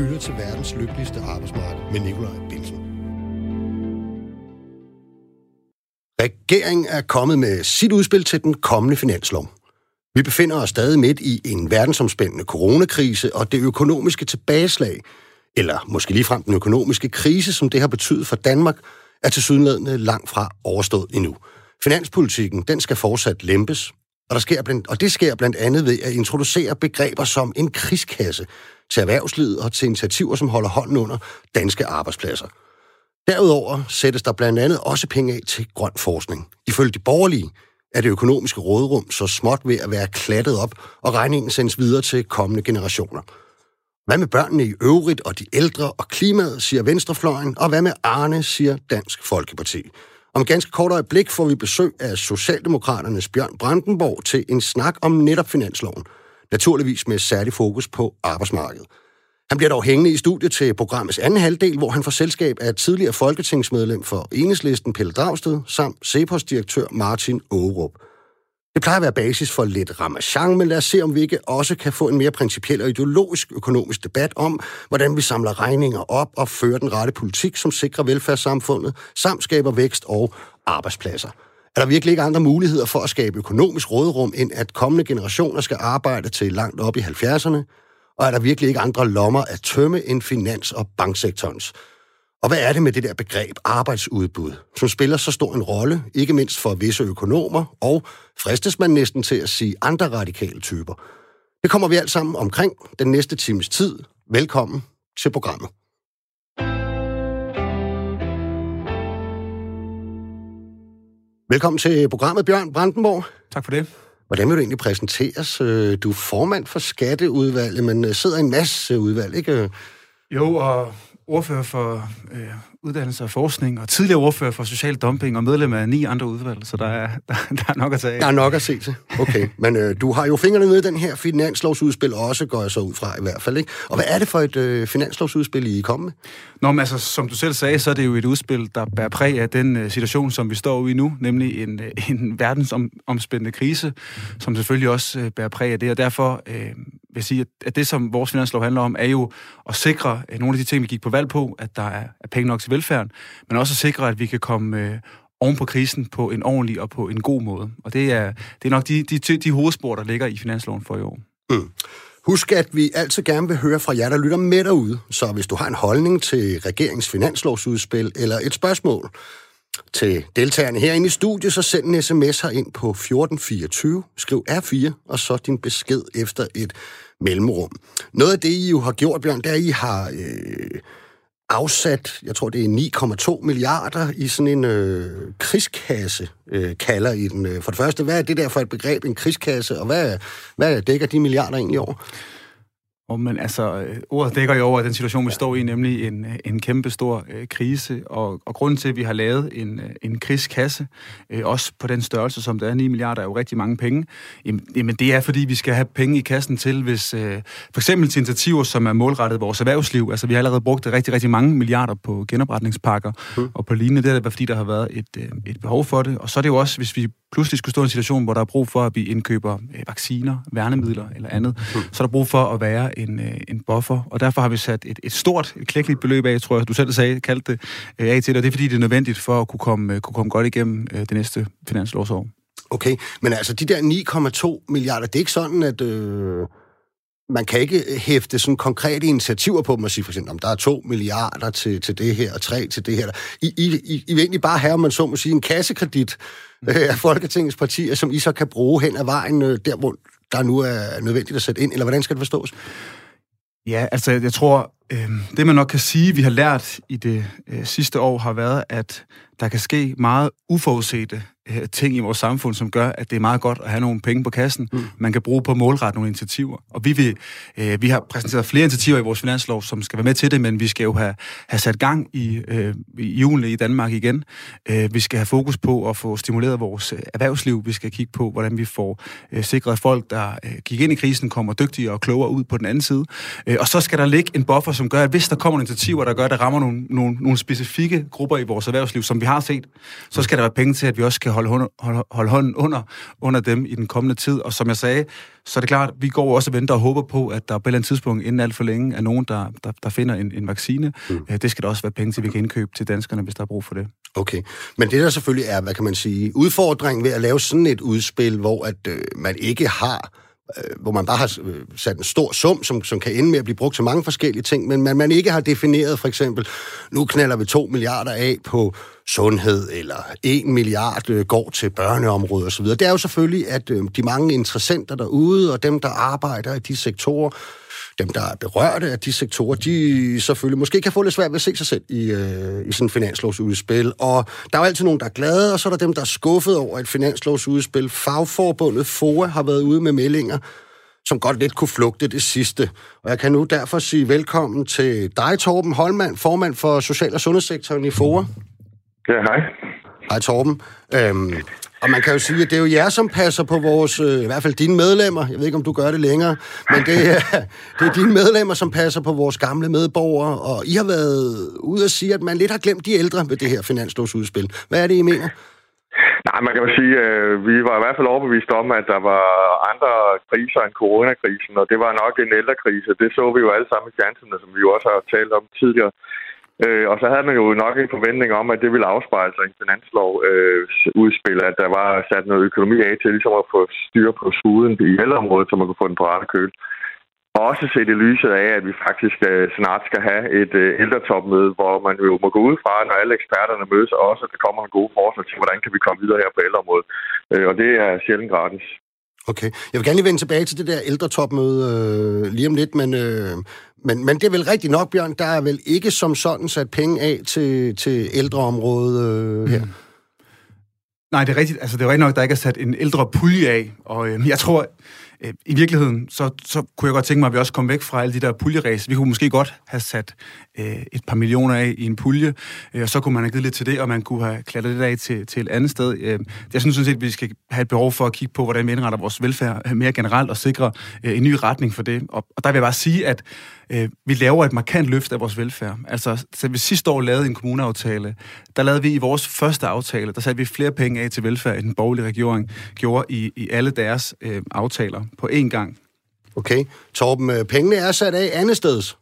lytter til verdens lykkeligste arbejdsmarked med Nikolaj Bilsen. Regeringen er kommet med sit udspil til den kommende finanslov. Vi befinder os stadig midt i en verdensomspændende coronakrise, og det økonomiske tilbageslag, eller måske ligefrem den økonomiske krise, som det har betydet for Danmark, er til sydenladende langt fra overstået endnu. Finanspolitikken, den skal fortsat lempes, og, der sker blandt, og det sker blandt andet ved at introducere begreber som en krigskasse til erhvervslivet og til initiativer, som holder hånden under danske arbejdspladser. Derudover sættes der blandt andet også penge af til grøn forskning. Ifølge de borgerlige er det økonomiske råderum så småt ved at være klattet op, og regningen sendes videre til kommende generationer. Hvad med børnene i øvrigt og de ældre og klimaet, siger Venstrefløjen, og hvad med Arne, siger Dansk Folkeparti. Om ganske kort øjeblik får vi besøg af Socialdemokraternes Bjørn Brandenborg til en snak om netop finansloven. Naturligvis med særlig fokus på arbejdsmarkedet. Han bliver dog hængende i studiet til programmets anden halvdel, hvor han får selskab af tidligere folketingsmedlem for Enhedslisten Pelle Dragsted samt Cepos-direktør Martin Aarup. Det plejer at være basis for lidt ramachan, men lad os se, om vi ikke også kan få en mere principiel og ideologisk økonomisk debat om, hvordan vi samler regninger op og fører den rette politik, som sikrer velfærdssamfundet, samt skaber vækst og arbejdspladser. Er der virkelig ikke andre muligheder for at skabe økonomisk råderum, end at kommende generationer skal arbejde til langt op i 70'erne? Og er der virkelig ikke andre lommer at tømme end finans- og banksektorens? Og hvad er det med det der begreb arbejdsudbud, som spiller så stor en rolle, ikke mindst for visse økonomer, og fristes man næsten til at sige andre radikale typer? Det kommer vi alt sammen omkring den næste times tid. Velkommen til programmet. Velkommen til programmet, Bjørn Brandenborg. Tak for det. Hvordan vil du egentlig præsenteres? Øh, du er formand for Skatteudvalget, men øh, sidder i en masse udvalg, ikke? Jo, og ordfører for øh, uddannelse og forskning, og tidligere ordfører for social dumping, og medlem af ni andre udvalg, så der er, der, der er nok at tage Der er nok at se til. Okay, men øh, du har jo fingrene nede i den her finanslovsudspil også, går jeg så ud fra i hvert fald, ikke? Og hvad er det for et øh, finanslovsudspil, I er kommet med? Nå, men altså, som du selv sagde, så er det jo et udspil, der bærer præg af den øh, situation, som vi står i nu, nemlig en, øh, en verdensomspændende krise, som selvfølgelig også øh, bærer præg af det, og derfor øh, vil sige, at, det, som vores finanslov handler om, er jo at sikre nogle af de ting, vi gik på valg på, at der er, penge nok til velfærden, men også at sikre, at vi kan komme øh, oven på krisen på en ordentlig og på en god måde. Og det er, det er nok de, de, de hovedspor, der ligger i finansloven for i år. Mm. Husk, at vi altid gerne vil høre fra jer, der lytter med derude. Så hvis du har en holdning til regeringens finanslovsudspil eller et spørgsmål til deltagerne herinde i studiet, så send en sms her ind på 1424, skriv R4, og så din besked efter et mellemrum. Noget af det, I jo har gjort, Bjørn, det er, at I har øh, afsat, jeg tror det er 9,2 milliarder i sådan en øh, krigskasse, øh, kalder I den. Øh, for det første, hvad er det der for et begreb, en krigskasse, og hvad, hvad dækker de milliarder egentlig over? Og men altså, ordet dækker jo over den situation, vi står i, nemlig en, en kæmpe stor øh, krise, og, og grunden til, at vi har lavet en, en krigskasse, øh, også på den størrelse, som det er 9 milliarder, er jo rigtig mange penge, jamen, jamen det er, fordi vi skal have penge i kassen til, hvis øh, for eksempel til initiativer, som er målrettet vores erhvervsliv, altså vi har allerede brugt rigtig, rigtig mange milliarder på genopretningspakker, mm. og på lignende, det er det, fordi der har været et, øh, et behov for det, og så er det jo også, hvis vi pludselig skulle stå i en situation, hvor der er brug for, at vi indkøber øh, vacciner, værnemidler eller andet, mm. så er der brug for at være en, øh, en buffer, og derfor har vi sat et, et stort, et klækkeligt beløb af, tror jeg, du selv sagde, kaldte det øh, af til det, og det er fordi, det er nødvendigt for at kunne komme, øh, kunne komme godt igennem øh, det næste finanslovsår. Okay, men altså de der 9,2 milliarder, det er ikke sådan, at... Øh man kan ikke hæfte sådan konkrete initiativer på dem og sige for eksempel, om der er to milliarder til, til det her, og tre til det her. I, I, I, I vil egentlig bare have, om man så må sige, en kassekredit øh, af Folketingets partier, som I så kan bruge hen ad vejen, øh, der hvor der nu er nødvendigt at sætte ind, eller hvordan skal det forstås? Ja, altså jeg tror, øh, det man nok kan sige, vi har lært i det øh, sidste år, har været, at der kan ske meget uforudsete ting i vores samfund, som gør, at det er meget godt at have nogle penge på kassen, mm. man kan bruge på at målrette nogle initiativer. Og vi, vil, øh, vi har præsenteret flere initiativer i vores finanslov, som skal være med til det, men vi skal jo have, have sat gang i, øh, i julen i Danmark igen. Øh, vi skal have fokus på at få stimuleret vores øh, erhvervsliv. Vi skal kigge på, hvordan vi får øh, sikret, folk, der øh, gik ind i krisen, kommer dygtigere og klogere ud på den anden side. Øh, og så skal der ligge en buffer, som gør, at hvis der kommer nogle initiativer, der gør, at der rammer nogle, nogle, nogle specifikke grupper i vores erhvervsliv, som vi har set, så skal der være penge til, at vi også skal holde holde, holde, holde hånden under, under dem i den kommende tid. Og som jeg sagde, så er det klart, vi går også og venter og håber på, at der på et eller andet tidspunkt, inden alt for længe, er nogen, der, der, der finder en, en vaccine. Mm. Det skal der også være penge til, vi kan indkøbe til danskerne, hvis der er brug for det. Okay, men det der selvfølgelig er, hvad kan man sige, udfordringen ved at lave sådan et udspil, hvor at øh, man ikke har øh, hvor man bare har øh, sat en stor sum, som, som kan ende med at blive brugt til mange forskellige ting, men man, man ikke har defineret for eksempel, nu knaller vi to milliarder af på sundhed, eller en milliard øh, går til børneområdet osv. Det er jo selvfølgelig, at øh, de mange interessenter derude, og dem, der arbejder i de sektorer, dem, der er berørte af de sektorer, de selvfølgelig måske kan få lidt svært ved at se sig selv i, øh, i sådan en finanslovsudspil. Og der er jo altid nogen, der er glade, og så er der dem, der er skuffet over et finanslovsudspil. Fagforbundet FOA har været ude med meldinger, som godt lidt kunne flugte det sidste. Og jeg kan nu derfor sige velkommen til dig, Torben Holmand, formand for Social- og Sundhedssektoren i FOA. Ja, hej. Hej, Torben. Øhm, og man kan jo sige, at det er jo jer, som passer på vores, øh, i hvert fald dine medlemmer, jeg ved ikke, om du gør det længere, men det er, det er dine medlemmer, som passer på vores gamle medborgere, og I har været ude at sige, at man lidt har glemt de ældre med det her finanslovsudspil. Hvad er det, I mener? Nej, man kan jo sige, at vi var i hvert fald overbevist om, at der var andre kriser end coronakrisen, og det var nok en ældrekrise. Det så vi jo alle sammen i fjernsynet, som vi jo også har talt om tidligere. Øh, og så havde man jo nok en forventning om, at det ville afspejle sig i en finanslov øh, at der var sat noget økonomi af til ligesom at få styr på suden i ældreområdet, så man kunne få den på rette køl. Og også set i lyset af, at vi faktisk øh, snart skal have et øh, ældretopmøde, hvor man jo må gå ud fra, når alle eksperterne mødes, og også at der kommer en gode forslag til, hvordan kan vi komme videre her på ældreområdet. Øh, og det er sjældent gratis. Okay. Jeg vil gerne lige vende tilbage til det der ældretopmøde øh, lige om lidt, men, øh, men, men det er vel rigtigt nok, Bjørn, der er vel ikke som sådan sat penge af til, til ældreområdet øh, her? Mm. Nej, det er rigtigt. Altså, det er rigtigt nok, der ikke er sat en ældre pulje af, og øh, jeg tror, øh, i virkeligheden, så, så kunne jeg godt tænke mig, at vi også kom væk fra alle de der puljeræs. Vi kunne måske godt have sat øh, et par millioner af i en pulje, øh, og så kunne man have givet lidt til det, og man kunne have klatret lidt af til, til et andet sted. Øh, jeg synes sådan set, at vi skal have et behov for at kigge på, hvordan vi indretter vores velfærd mere generelt, og sikre øh, en ny retning for det. Og, og der vil jeg bare sige, at øh, vi laver et markant løft af vores velfærd. Altså, så vi sidste år lavede en kommuneaftale, der lavede vi i vores første aftale, der satte vi flere penge af til velfærd, end den borgerlige regering gjorde i, i alle deres øh, aftaler på én gang. Okay. Torben, øh, pengene er sat af andet steds.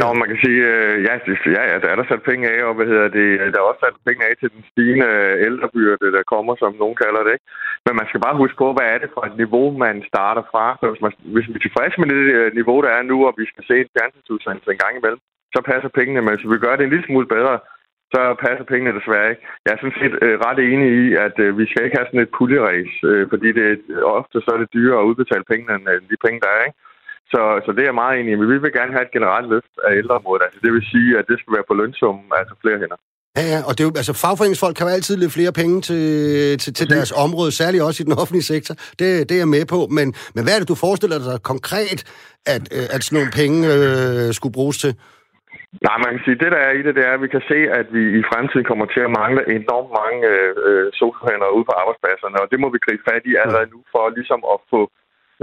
Nå, man kan sige, øh, ja, ja, ja, der er der sat penge af, og hvad hedder det, øh, der er også sat penge af til den stigende øh, ældrebyrde, der kommer, som nogen kalder det, ikke? Men man skal bare huske på, hvad er det for et niveau, man starter fra. Så hvis, man, hvis vi er tilfredse med det øh, niveau, der er nu, og vi skal se en fjernsynsudsendelse en gang imellem, så passer pengene, men hvis vi gør det en lille smule bedre, så passer pengene desværre ikke. Jeg er sådan set øh, ret enig i, at øh, vi skal ikke have sådan et puljeræs, øh, fordi det ofte så er det dyrere at udbetale pengene end øh, de penge, der er, ikke? Så, så det er jeg meget enig i. Men vi vil gerne have et generelt løft af ældreområdet. Altså, det vil sige, at det skal være på lønsummen, altså flere hænder. Ja, ja, og det er jo, altså fagforeningsfolk kan jo altid lidt flere penge til, til, til deres område, særligt også i den offentlige sektor. Det, det er jeg med på, men, men hvad er det, du forestiller dig konkret, at, øh, at sådan nogle penge øh, skulle bruges til? Nej, man kan sige, det der er i det, det er, at vi kan se, at vi i fremtiden kommer til at mangle enormt mange øh, øh sosuhænder ude på arbejdspladserne, og det må vi gribe fat i allerede nu, for ligesom at få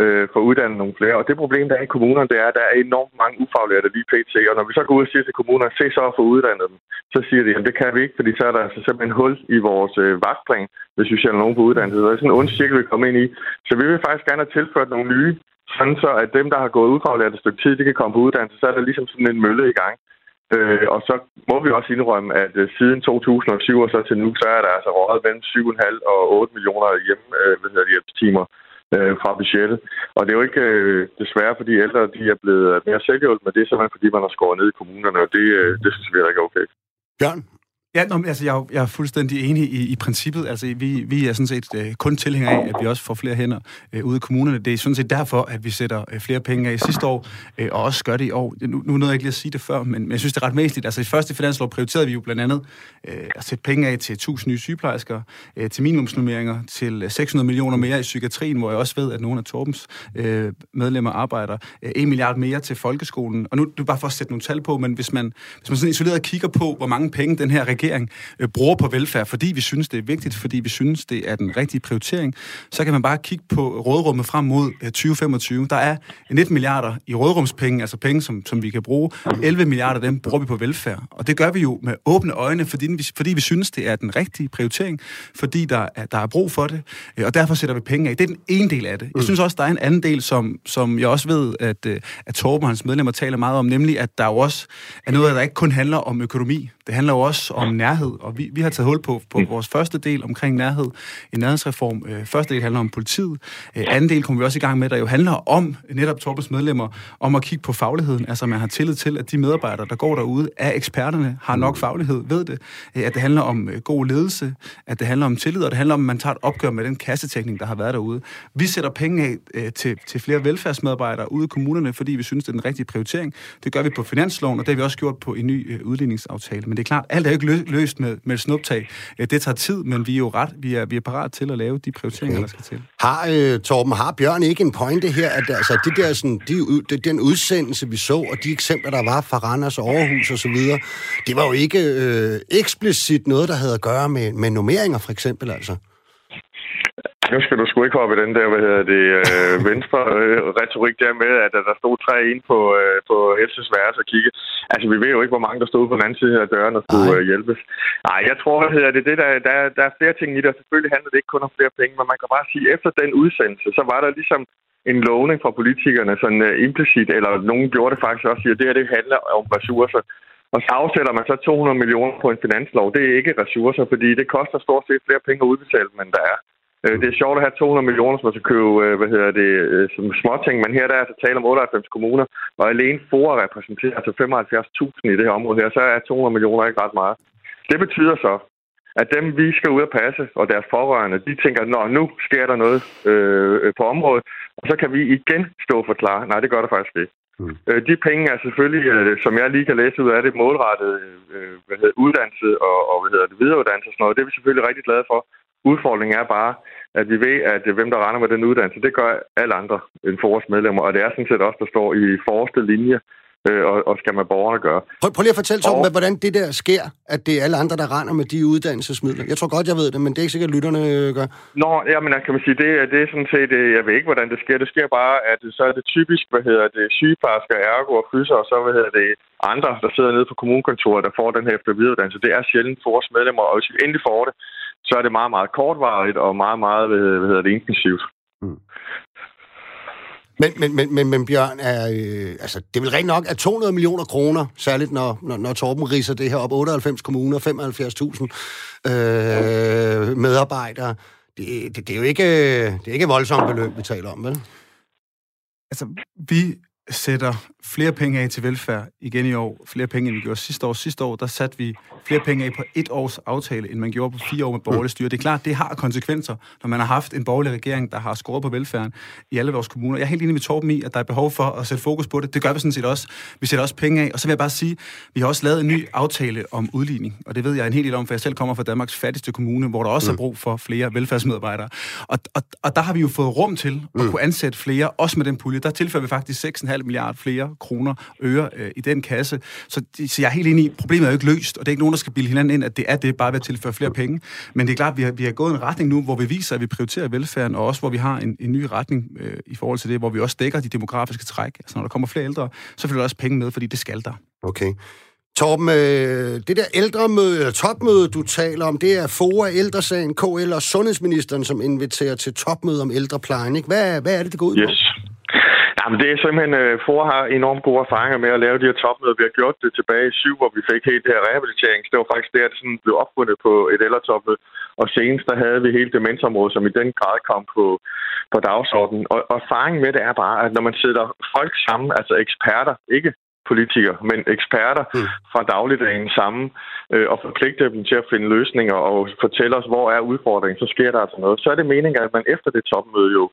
øh, få uddannet nogle flere. Og det problem, der er i kommunerne, det er, at der er enormt mange ufaglærte lige pt. Og når vi så går ud og siger til kommunerne, se så at få uddannet dem, så siger de, at det kan vi ikke, fordi så er der altså simpelthen hul i vores øh, vagtplan, hvis vi ser nogen på uddannelse. Det er sådan en ond cirkel, vi kommer ind i. Så vi vil faktisk gerne have tilført nogle nye, sådan så at dem, der har gået ufaglært et stykke tid, de kan komme på uddannelse, så er der ligesom sådan en mølle i gang. Øh, og så må vi også indrømme, at øh, siden 2007 og så til nu, så er der altså røget mellem 7,5 og 8 millioner hjemme øh, ved hjælpstimer øh, Øh, fra budgettet. Og det er jo ikke øh, desværre, fordi ældre de er blevet mere selvhjulpet, men det er simpelthen, fordi man har skåret ned i kommunerne, og det, øh, det synes vi er ikke okay. Bjørn? Ja, nå, altså, jeg, jeg er fuldstændig enig i, i princippet. Altså, vi, vi er sådan set øh, kun tilhængere af, at vi også får flere hænder øh, ude i kommunerne. Det er sådan set derfor, at vi sætter øh, flere penge af sidste år, øh, og også gør det i år. Nu, nu nåede jeg ikke lige at sige det før, men, men jeg synes, det er ret væsentligt. Altså, i første finanslov prioriterede vi jo blandt andet øh, at sætte penge af til 1000 nye sygeplejersker, øh, til minimumsnummeringer, til øh, 600 millioner mere i psykiatrien, hvor jeg også ved, at nogle af Torbens øh, medlemmer arbejder. Øh, 1 milliard mere til folkeskolen. Og nu det er bare for at sætte nogle tal på, men hvis man, hvis man sådan isoleret kigger på, hvor mange penge den her regering regering øh, bruger på velfærd, fordi vi synes, det er vigtigt, fordi vi synes, det er den rigtige prioritering, så kan man bare kigge på rådrummet frem mod 2025. Der er 19 milliarder i rådrumspenge, altså penge, som, som vi kan bruge. 11 milliarder af dem bruger vi på velfærd. Og det gør vi jo med åbne øjne, fordi vi, fordi vi synes, det er den rigtige prioritering, fordi der er, der er brug for det, og derfor sætter vi penge af. Det er den ene del af det. Jeg synes også, der er en anden del, som, som jeg også ved, at, at Torben og hans medlemmer taler meget om, nemlig at der jo også er noget, der ikke kun handler om økonomi. Det handler jo også om nærhed, og vi, vi har taget hul på, på mm. vores første del omkring nærhed, en nærhedsreform. Øh, første del handler om politiet. Øh, anden del kommer vi også i gang med, der jo handler om netop Torbens medlemmer, om at kigge på fagligheden. Altså man har tillid til, at de medarbejdere, der går derude, er eksperterne, har nok faglighed, ved det. Øh, at det handler om øh, god ledelse, at det handler om tillid, og det handler om, at man tager et opgør med den kassetækning, der har været derude. Vi sætter penge af øh, til, til flere velfærdsmedarbejdere ude i kommunerne, fordi vi synes, det er den rigtige prioritering. Det gør vi på finansloven, og det har vi også gjort på en ny øh, udligningsaftale. Men det er klart, alt er jo ikke løst med, med snuptag. Øh, det tager tid, men vi er jo ret, vi er, vi er parat til at lave de prioriteringer, okay. der skal til. Har, øh, Torben, har Bjørn ikke en pointe her, at altså, det der, sådan, de, de, den udsendelse, vi så, og de eksempler, der var fra Randers og Aarhus og så videre, det var jo ikke øh, eksplicit noget, der havde at gøre med, med nummeringer, for eksempel, altså. Nu skal du sgu ikke hoppe i den der, hvad hedder det, øh, venstre øh, retorik der med, at der stod tre ind på, øh, på Helses værelse og kigge. Altså, vi ved jo ikke, hvor mange der stod på den anden side af døren og skulle øh, hjælpes. Nej, jeg tror, hvad hedder det, det der, der, der er flere ting i det, selvfølgelig handler det ikke kun om flere penge, men man kan bare sige, at efter den udsendelse, så var der ligesom en lovning fra politikerne, sådan uh, implicit, eller nogen gjorde det faktisk også, at det her det handler om ressourcer. Og så afsætter man så 200 millioner på en finanslov. Det er ikke ressourcer, fordi det koster stort set flere penge at udbetale, men der er. Øh, det er sjovt at have 200 millioner, som man skal købe, øh, hvad hedder det, øh, som småting, men her der er altså tale om 98 kommuner, og alene FOA repræsenterer altså 75.000 i det her område her, så er 200 millioner ikke ret meget. Det betyder så, at dem, vi skal ud og passe, og deres forrørende, de tænker, at nu sker der noget øh, på området, og så kan vi igen stå og forklare, nej, det gør der faktisk ikke. Mm. de penge er selvfølgelig, som jeg lige kan læse ud af det, målrettet øh, hvad hedder, uddannelse og, og hvad hedder det, videreuddannelse og sådan noget. Det er vi selvfølgelig rigtig glade for. Udfordringen er bare, at vi ved, at hvem der render med den uddannelse, det gør alle andre end vores medlemmer, og det er sådan set også, der står i forreste linje, øh, og, og skal med borgerne gøre. Prøv, prøv lige at fortælle, Tom, og... hvordan det der sker, at det er alle andre, der render med de uddannelsesmidler. Jeg tror godt, jeg ved det, men det er ikke sikkert, at lytterne øh, gør. Nå, jamen, kan man sige, det, det er sådan set, øh, jeg ved ikke, hvordan det sker. Det sker bare, at så er det typisk, hvad hedder det, sygeplejersker, ergo og fyser, og så, hvad hedder det, andre, der sidder nede på kommunekontoret, der får den her efter videreuddannelse. Det er sjældent for vores medlemmer, og hvis vi endelig får det, så er det meget, meget kortvarigt og meget, meget, hvad hedder det, intensivt. Mm. Men, men, men, men, men Bjørn, er, øh, altså, det er vel rent nok, at 200 millioner kroner, særligt når, når, når Torben riser det her op, 98 kommuner, 75.000 øh, medarbejdere, det, det, det, er jo ikke, det er ikke voldsomt beløb, vi taler om, vel? Altså, vi sætter flere penge af til velfærd igen i år, flere penge, end vi gjorde sidste år. Sidste år, der satte vi flere penge af på et års aftale, end man gjorde på fire år med borgerlig styre. Det er klart, det har konsekvenser, når man har haft en borgerlig regering, der har skåret på velfærden i alle vores kommuner. Jeg er helt enig med Torben i, at der er behov for at sætte fokus på det. Det gør vi sådan set også. Vi sætter også penge af. Og så vil jeg bare sige, vi har også lavet en ny aftale om udligning. Og det ved jeg en hel del om, for jeg selv kommer fra Danmarks fattigste kommune, hvor der også er brug for flere velfærdsmedarbejdere. Og, og, og der har vi jo fået rum til at kunne ansætte flere, også med den pulje. Der tilfører vi faktisk 6,5 milliarder flere kroner øre øh, i den kasse. Så, så jeg er helt enig i, problemet er jo ikke løst, og det er ikke nogen, der skal bilde hinanden ind, at det er det bare ved at tilføre flere penge. Men det er klart, at vi har, vi har gået en retning nu, hvor vi viser, at vi prioriterer velfærden, og også hvor vi har en, en ny retning øh, i forhold til det, hvor vi også dækker de demografiske træk. Altså når der kommer flere ældre, så følger der også penge med, fordi det skal der. Okay. Torben, øh, det der ældremøde, eller topmøde, du taler om, det er FOA, Ældresagen, KL og Sundhedsministeren, som inviterer til topmøde om ældreplejen. Ikke? Hvad, hvad er det, det går ud på? Yes. Jamen, det er simpelthen, øh, uh, FOR har enormt gode erfaringer med at lave de her topmøder. Vi har gjort det tilbage i syv, hvor vi fik helt det her rehabilitering. Det var faktisk der, det sådan blev opfundet på et ældretopmøde. Og senest, der havde vi hele demensområdet, som i den grad kom på, på dagsordenen. Og, og erfaringen med det er bare, at når man sætter folk sammen, altså eksperter, ikke politikere, men eksperter mm. fra dagligdagen sammen, øh, og forpligte dem til at finde løsninger og fortælle os, hvor er udfordringen, så sker der altså noget. Så er det meningen, at man efter det topmøde jo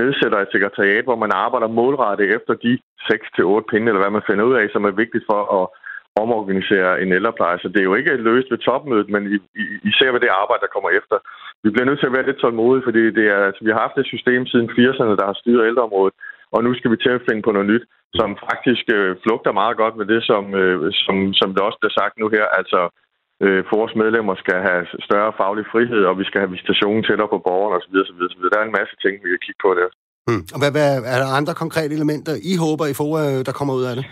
nedsætter et sekretariat, hvor man arbejder målrettet efter de 6-8 pinde, eller hvad man finder ud af, som er vigtigt for at omorganisere en ældrepleje. Så det er jo ikke løst ved topmødet, men I, I, I ser, hvad det arbejde, der kommer efter. Vi bliver nødt til at være lidt tålmodige, fordi det er, altså, vi har haft et system siden 80'erne, der har styret ældreområdet, og nu skal vi til at finde på noget nyt, som faktisk øh, flugter meget godt med det, som, øh, som, som det også bliver sagt nu her. Altså øh, for vores medlemmer skal have større faglig frihed, og vi skal have visitationen tættere på borgerne osv. osv., osv. Der er en masse ting, vi kan kigge på der. Mm. Og hvad, hvad, er der andre konkrete elementer, I håber, I får, der kommer ud af det?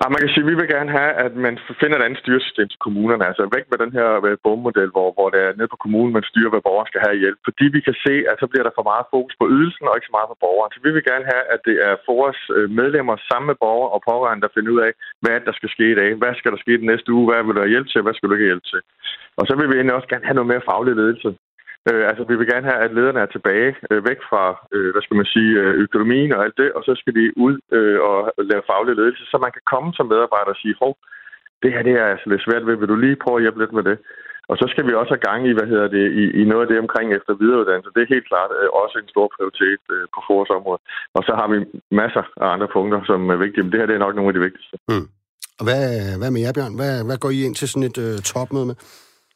Ja, man kan sige, at vi vil gerne have, at man finder et andet styresystem til kommunerne. Altså væk med den her bommodel, hvor, hvor det er nede på kommunen, man styrer, hvad borgeren skal have hjælp. Fordi vi kan se, at så bliver der for meget fokus på ydelsen, og ikke så meget på borgeren. Så vi vil gerne have, at det er vores øh, medlemmer sammen med borgere og pårørende, der finder ud af, hvad der skal ske i dag. Hvad skal der ske den næste uge? Hvad vil der hjælp til? Hvad skal du ikke hjælp til? Og så vil vi egentlig også gerne have noget mere faglig ledelse. Øh, altså, vi vil gerne have, at lederne er tilbage, øh, væk fra, øh, hvad skal man sige, øh, økonomien og alt det, og så skal de ud øh, og lave faglig ledelse, så man kan komme som medarbejder og sige, hov, det her det er altså lidt svært ved, vil du lige prøve at hjælpe lidt med det? Og så skal vi også have gang i, hvad hedder det, i, i noget af det omkring efter videreuddannelse. Det er helt klart øh, også en stor prioritet øh, på område. Og så har vi masser af andre punkter, som er vigtige, men det her det er nok nogle af de vigtigste. Mm. Og hvad, hvad med jer, Bjørn? Hvad, hvad går I ind til sådan et øh, topmøde med?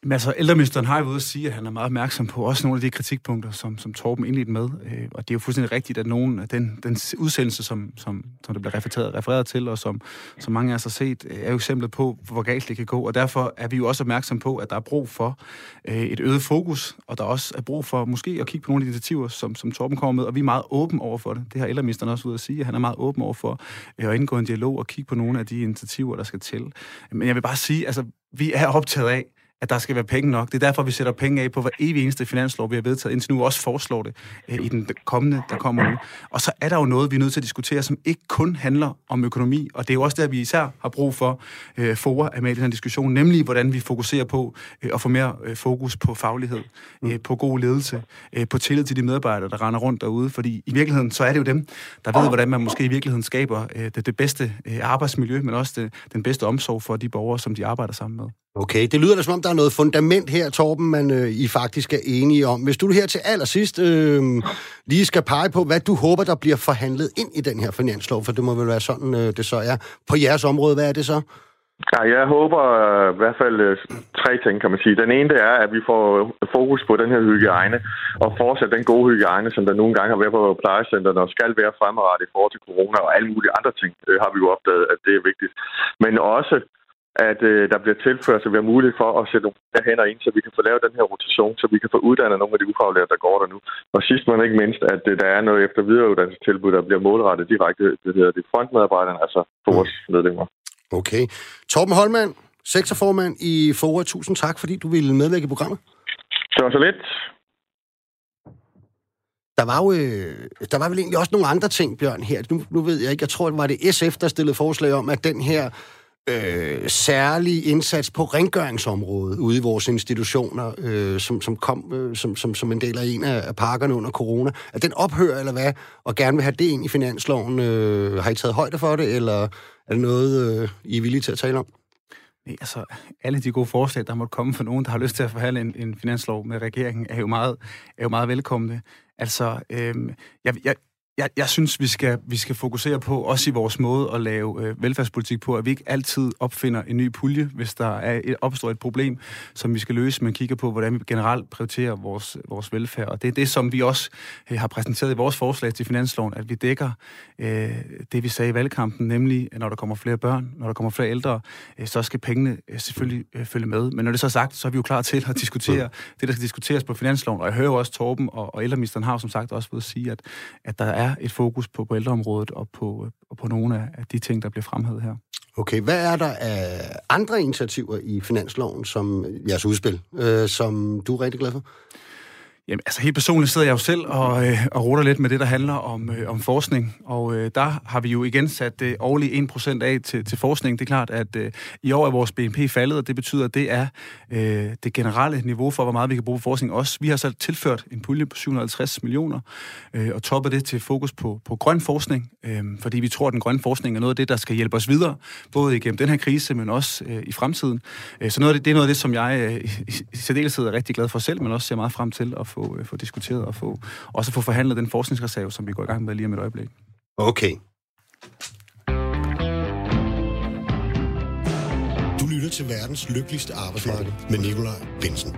Men altså, ældreministeren har jo ude at sige, at han er meget opmærksom på også nogle af de kritikpunkter, som, som Torben indledte med. Øh, og det er jo fuldstændig rigtigt, at nogen af den, den udsendelse, som, som, som der bliver refereret, refereret til, og som, som mange af os har set, øh, er jo eksemplet på, hvor galt det kan gå. Og derfor er vi jo også opmærksom på, at der er brug for øh, et øget fokus, og der også er brug for måske at kigge på nogle af de initiativer, som, som Torben kommer med, og vi er meget åben over for det. Det har ældreministeren også ude at sige, at han er meget åben over for øh, at indgå en dialog og kigge på nogle af de initiativer, der skal til. Men jeg vil bare sige, altså, vi er optaget af, at der skal være penge nok. Det er derfor, vi sætter penge af på hver evig eneste finanslov, vi har vedtaget indtil nu, og også foreslår det øh, i den kommende, der kommer nu. Og så er der jo noget, vi er nødt til at diskutere, som ikke kun handler om økonomi, og det er jo også der, vi især har brug for øh, for at med i den her diskussion, nemlig hvordan vi fokuserer på øh, at få mere øh, fokus på faglighed, øh, på god ledelse, øh, på tillid til de medarbejdere, der render rundt derude, fordi i virkeligheden, så er det jo dem, der ved, hvordan man måske i virkeligheden skaber øh, det, det bedste øh, arbejdsmiljø, men også det, den bedste omsorg for de borgere, som de arbejder sammen med. Okay, det lyder da som om, der er noget fundament her, Torben, man øh, I faktisk er enige om. Hvis du her til allersidst øh, lige skal pege på, hvad du håber, der bliver forhandlet ind i den her finanslov, for det må vel være sådan, øh, det så er. På jeres område, hvad er det så? Ja, jeg håber øh, i hvert fald øh, tre ting, kan man sige. Den ene det er, at vi får fokus på den her hygiejne, og fortsat den gode hygiejne, som der nogle gange har været på plejecentrene, og skal være fremadrettet i forhold til corona og alle mulige andre ting, øh, har vi jo opdaget, at det er vigtigt. Men også at øh, der bliver tilført, så vi har mulighed for at sætte nogle hænder ind, så vi kan få lavet den her rotation, så vi kan få uddannet nogle af de ufaglærte, der går der nu. Og sidst men ikke mindst, at øh, der er noget efter videreuddannelsestilbud, der bliver målrettet direkte, det hedder det frontmedarbejderne, altså vores medlemmer. Okay. Torben Holmann, sektorformand i FOA, tusind tak, fordi du ville medvirke i programmet. Det var så lidt. Der var jo øh, der var vel egentlig også nogle andre ting, Bjørn, her. Nu, nu ved jeg ikke, jeg tror, det var det SF, der stillede forslag om, at den her øh, særlig indsats på rengøringsområdet ude i vores institutioner, øh, som, som kom øh, som, som, som en del af en af parkerne under corona, at den ophører, eller hvad, og gerne vil have det ind i finansloven. Øh, har I taget højde for det, eller er det noget, øh, I er villige til at tale om? Nej, altså, alle de gode forslag, der måtte komme fra nogen, der har lyst til at forhandle en, en finanslov med regeringen, er jo meget, er jo meget velkomne. Altså, øh, jeg, jeg, jeg, jeg synes, vi skal, vi skal fokusere på, også i vores måde at lave øh, velfærdspolitik på, at vi ikke altid opfinder en ny pulje, hvis der er et, opstår et problem, som vi skal løse, men kigger på, hvordan vi generelt prioriterer vores, vores velfærd. Og det er det, som vi også øh, har præsenteret i vores forslag til finansloven, at vi dækker øh, det, vi sagde i valgkampen, nemlig, at når der kommer flere børn, når der kommer flere ældre, øh, så skal pengene øh, selvfølgelig øh, følge med. Men når det så er sagt, så er vi jo klar til at diskutere det, der skal diskuteres på finansloven. Og jeg hører også Torben og, og ældreministeren har som sagt også ved at sige, at, at der er er et fokus på, på ældreområdet og på, og på nogle af de ting, der bliver fremhævet her. Okay, hvad er der af andre initiativer i finansloven, som jeres udspil, øh, som du er rigtig glad for? Jamen, altså helt personligt sidder jeg jo selv og, øh, og rutter lidt med det, der handler om, øh, om forskning. Og øh, der har vi jo igen sat øh, årligt 1% af til, til forskning. Det er klart, at øh, i år er vores BNP faldet, og det betyder, at det er øh, det generelle niveau for, hvor meget vi kan bruge på forskning også. Vi har så tilført en pulje på 750 millioner, øh, og topper det til fokus på, på grøn forskning, øh, fordi vi tror, at den grønne forskning er noget af det, der skal hjælpe os videre, både igennem den her krise, men også øh, i fremtiden. Øh, så noget af det, det er noget af det, som jeg øh, i, i særdeleshed er rigtig glad for selv, men også ser meget frem til at få, øh, få diskuteret og få, også få forhandlet den forskningsreserve, som vi går i gang med lige om et øjeblik. Okay. Du lytter til verdens lykkeligste arbejdsmarked med Nikolaj Bensen.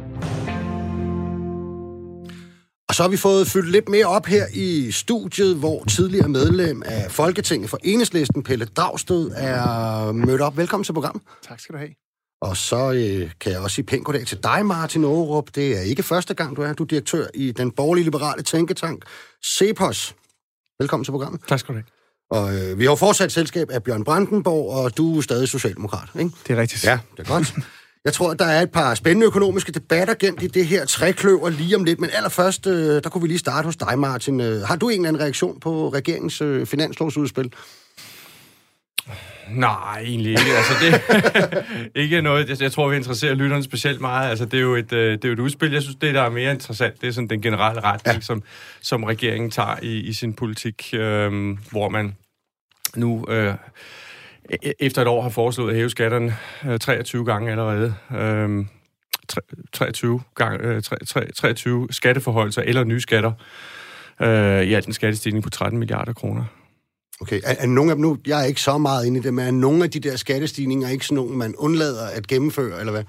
Og så har vi fået fyldt lidt mere op her i studiet, hvor tidligere medlem af Folketinget for Enhedslisten, Pelle Dragsted, er mødt op. Velkommen til programmet. Tak skal du have. Og så øh, kan jeg også sige pænt goddag til dig, Martin Aarup. Det er ikke første gang, du er. Du er direktør i den borgerlige liberale tænketank Cepos. Velkommen til programmet. Tak skal du have. Og øh, vi har jo fortsat selskab af Bjørn Brandenborg, og du er stadig socialdemokrat, ikke? Det er rigtigt. Ja, det er godt. Jeg tror, at der er et par spændende økonomiske debatter gemt i det her trækløver lige om lidt, men allerførst, øh, der kunne vi lige starte hos dig, Martin. Øh, har du en eller anden reaktion på regeringens øh, finanslovsudspil? Nej, egentlig ikke. Altså, det ikke noget, jeg, jeg tror, vi interesserer lytterne specielt meget. Altså, det er jo et, øh, det er jo et udspil. Jeg synes, det, der er mere interessant, det er sådan den generelle retning, ja. som, som regeringen tager i, i sin politik, øh, hvor man nu... Øh, e- efter et år har foreslået at hæve skatterne øh, 23 gange allerede. Øh, 23, gang, øh, 23 skatteforholdelser eller nye skatter. Øh, I alt en skattestigning på 13 milliarder kroner. Okay, er, er nogle af dem nu, jeg er ikke så meget inde i det, men er nogle af de der skattestigninger ikke sådan nogle, man undlader at gennemføre, eller hvad?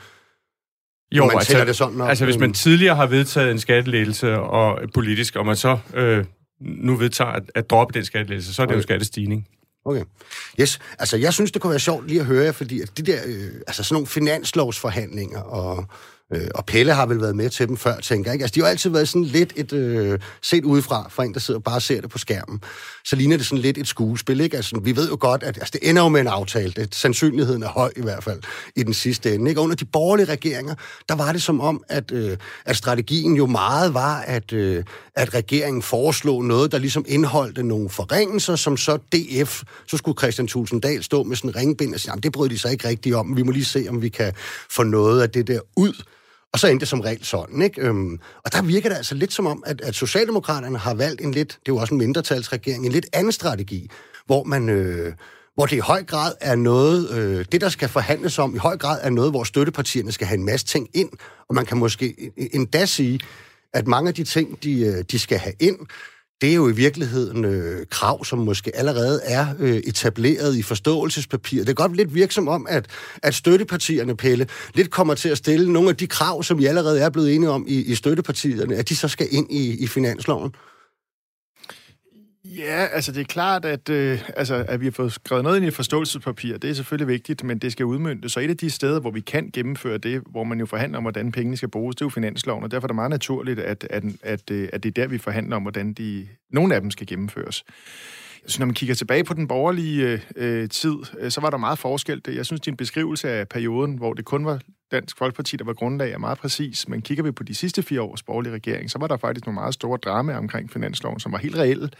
Jo, man altså, det sådan op, altså hvis man tidligere har vedtaget en skattelettelse og politisk, og man så øh, nu vedtager at, at droppe den skattelettelse, så er det okay. jo skattestigning. Okay. Yes, altså jeg synes, det kunne være sjovt lige at høre, fordi at de der, øh, altså sådan nogle finanslovsforhandlinger og Øh, og Pelle har vel været med til dem før, tænker jeg. Altså, de har altid været sådan lidt et... Øh, set udefra, for en, der sidder og bare ser det på skærmen, så ligner det sådan lidt et skuespil, ikke? Altså, vi ved jo godt, at altså, det ender jo med en aftale. Det, sandsynligheden er høj i hvert fald i den sidste ende, ikke? Under de borgerlige regeringer, der var det som om, at, øh, at strategien jo meget var, at, øh, at regeringen foreslog noget, der ligesom indholdte nogle forringelser, som så DF, så skulle Christian Tulsendal stå med sådan en ringbind og sige, det brød de sig ikke rigtigt om, vi må lige se, om vi kan få noget af det der ud og så endte det som regel sådan, ikke? Øhm, og der virker det altså lidt som om, at, at Socialdemokraterne har valgt en lidt, det er jo også en mindretalsregering, en lidt anden strategi, hvor man... Øh, hvor det i høj grad er noget, øh, det der skal forhandles om, i høj grad er noget, hvor støttepartierne skal have en masse ting ind, og man kan måske e-, endda sige, at mange af de ting, de, øh, de skal have ind, det er jo i virkeligheden øh, krav, som måske allerede er øh, etableret i forståelsespapiret. Det er godt lidt virksom om, at, at støttepartierne, Pelle, lidt kommer til at stille nogle af de krav, som vi allerede er blevet enige om i, i støttepartierne, at de så skal ind i, i finansloven. Ja, altså det er klart, at, øh, altså, at vi har fået skrevet noget ind i et forståelsespapir. Det er selvfølgelig vigtigt, men det skal udmyndtes. Så et af de steder, hvor vi kan gennemføre det, hvor man jo forhandler om, hvordan pengene skal bruges, det er jo finansloven, og derfor er det meget naturligt, at, at, at, øh, at det er der, vi forhandler om, hvordan de, nogle af dem skal gennemføres. Så når man kigger tilbage på den borgerlige øh, tid, øh, så var der meget forskel. Jeg synes, din beskrivelse af perioden, hvor det kun var Dansk Folkeparti, der var grundlag, er meget præcis. Men kigger vi på de sidste fire års borgerlige regering, så var der faktisk nogle meget store drama omkring finansloven, som var helt reelle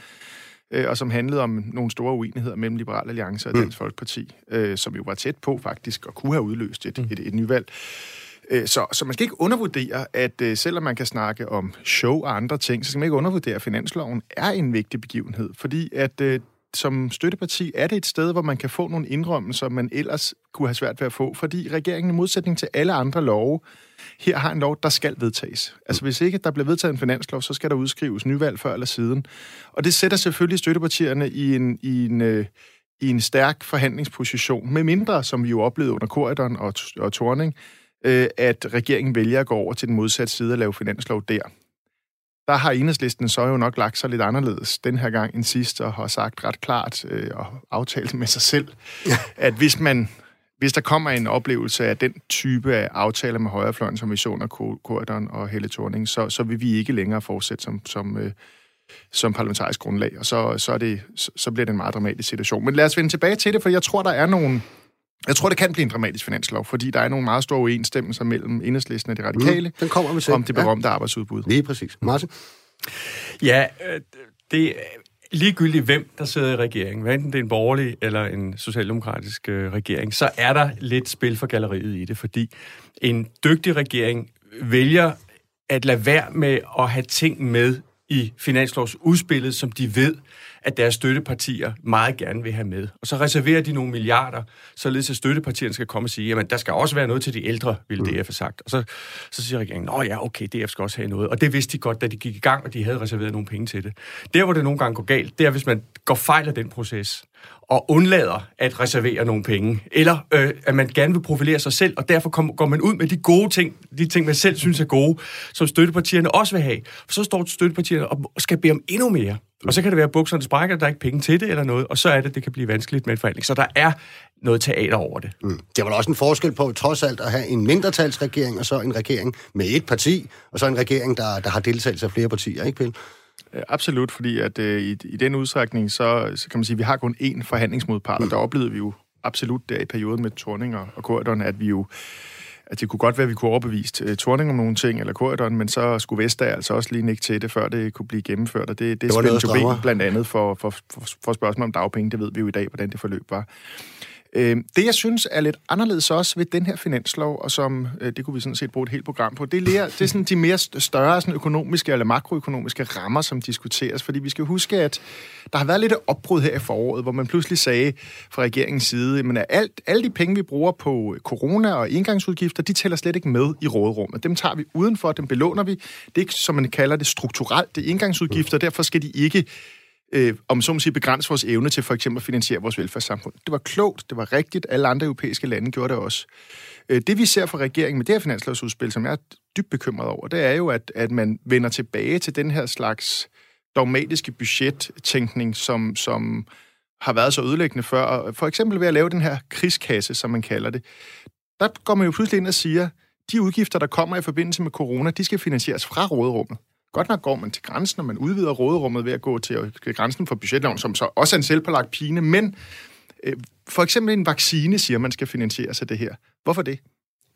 øh, og som handlede om nogle store uenigheder mellem Liberal Alliance og mm. Dansk. Folkeparti, øh, som jo var tæt på faktisk at kunne have udløst et, mm. et, et nyvalg. Øh, så, så man skal ikke undervurdere, at øh, selvom man kan snakke om show og andre ting, så skal man ikke undervurdere, at finansloven er en vigtig begivenhed, fordi at øh, som støtteparti er det et sted, hvor man kan få nogle indrømmelser, man ellers kunne have svært ved at få, fordi regeringen i modsætning til alle andre love, her har en lov, der skal vedtages. Altså hvis ikke der bliver vedtaget en finanslov, så skal der udskrives nyvalg før eller siden. Og det sætter selvfølgelig støttepartierne i en, i en, øh, i en stærk forhandlingsposition, med mindre, som vi jo oplevede under Korridon og, og Torning, øh, at regeringen vælger at gå over til den modsatte side og lave finanslov der der har enhedslisten så jo nok lagt sig lidt anderledes den her gang end sidst, og har sagt ret klart øh, og aftalt med sig selv, ja. at hvis man hvis der kommer en oplevelse af den type af aftaler med højrefløjen, som vi så under Korridon og Helle Thorning, så, så vil vi ikke længere fortsætte som, som, øh, som parlamentarisk grundlag, og så, så, er det, så, så bliver det en meget dramatisk situation. Men lad os vende tilbage til det, for jeg tror, der er nogle, jeg tror, det kan blive en dramatisk finanslov, fordi der er nogle meget store uenstemmelser mellem enhedslisten og de radikale mm, den kommer vi til. om det berømte ja. arbejdsudbud. Lige præcis. Martin? Ja, øh, det ligegyldigt hvem, der sidder i regeringen, hvad enten det er en borgerlig eller en socialdemokratisk øh, regering, så er der lidt spil for galleriet i det, fordi en dygtig regering vælger at lade være med at have ting med i finanslovsudspillet, som de ved, at deres støttepartier meget gerne vil have med. Og så reserverer de nogle milliarder, således at støttepartierne skal komme og sige, jamen der skal også være noget til de ældre, ville DF have sagt. Og så, så siger regeringen, nå ja, okay, DF skal også have noget. Og det vidste de godt, da de gik i gang, og de havde reserveret nogle penge til det. Der, hvor det nogle gange går galt, det er, hvis man går fejl af den proces, og undlader at reservere nogle penge, eller øh, at man gerne vil profilere sig selv, og derfor kom, går man ud med de gode ting, de ting, man selv synes er gode, som støttepartierne også vil have. For så står støttepartierne og skal bede om endnu mere. Og så kan det være, at bukserne sprækker, der er ikke penge til det eller noget, og så er det, det kan blive vanskeligt med en forhandling. Så der er noget teater over det. Mm. Det var også en forskel på, trods alt, at have en mindretalsregering, og så en regering med et parti, og så en regering, der, der har deltagelse af flere partier, ikke Pelle? Øh, absolut, fordi at øh, i, i den udstrækning, så, så kan man sige, at vi har kun én forhandlingsmodpart, mm. og der oplevede vi jo absolut der i perioden med Torning og, og Korydon, at vi jo at det kunne godt være, at vi kunne overbevise uh, Torning om nogle ting, eller Korydon, men så skulle Vestager altså også lige ikke til det, før det kunne blive gennemført, og det, det, det spændte jo ben blandt andet for, for, for, for spørgsmål om dagpenge, det ved vi jo i dag, hvordan det forløb var. Øh, det, jeg synes er lidt anderledes også ved den her finanslov, og som øh, det kunne vi sådan set bruge et helt program på, det er, det er sådan de mere større sådan økonomiske eller makroøkonomiske rammer, som diskuteres. Fordi vi skal huske, at der har været lidt opbrud her i foråret, hvor man pludselig sagde fra regeringens side, at alt, alle de penge, vi bruger på corona og indgangsudgifter, de tæller slet ikke med i rådrummet. Dem tager vi udenfor, dem belåner vi. Det er ikke, som man kalder det, strukturelt. Det er indgangsudgifter, derfor skal de ikke øh, om så må sige, begrænse vores evne til for eksempel at finansiere vores velfærdssamfund. Det var klogt, det var rigtigt, alle andre europæiske lande gjorde det også. Øh, det vi ser fra regeringen med det her finanslovsudspil, som jeg er dybt bekymret over, det er jo, at, at man vender tilbage til den her slags dogmatiske budgettænkning, som, som har været så ødelæggende før. For eksempel ved at lave den her krigskasse, som man kalder det. Der går man jo pludselig ind og siger, de udgifter, der kommer i forbindelse med corona, de skal finansieres fra råderummet. Godt nok går man til grænsen, og man udvider råderummet ved at gå til grænsen for budgetloven, som så også er en selvpålagt pine, men øh, for eksempel en vaccine siger, man skal finansiere sig det her. Hvorfor det?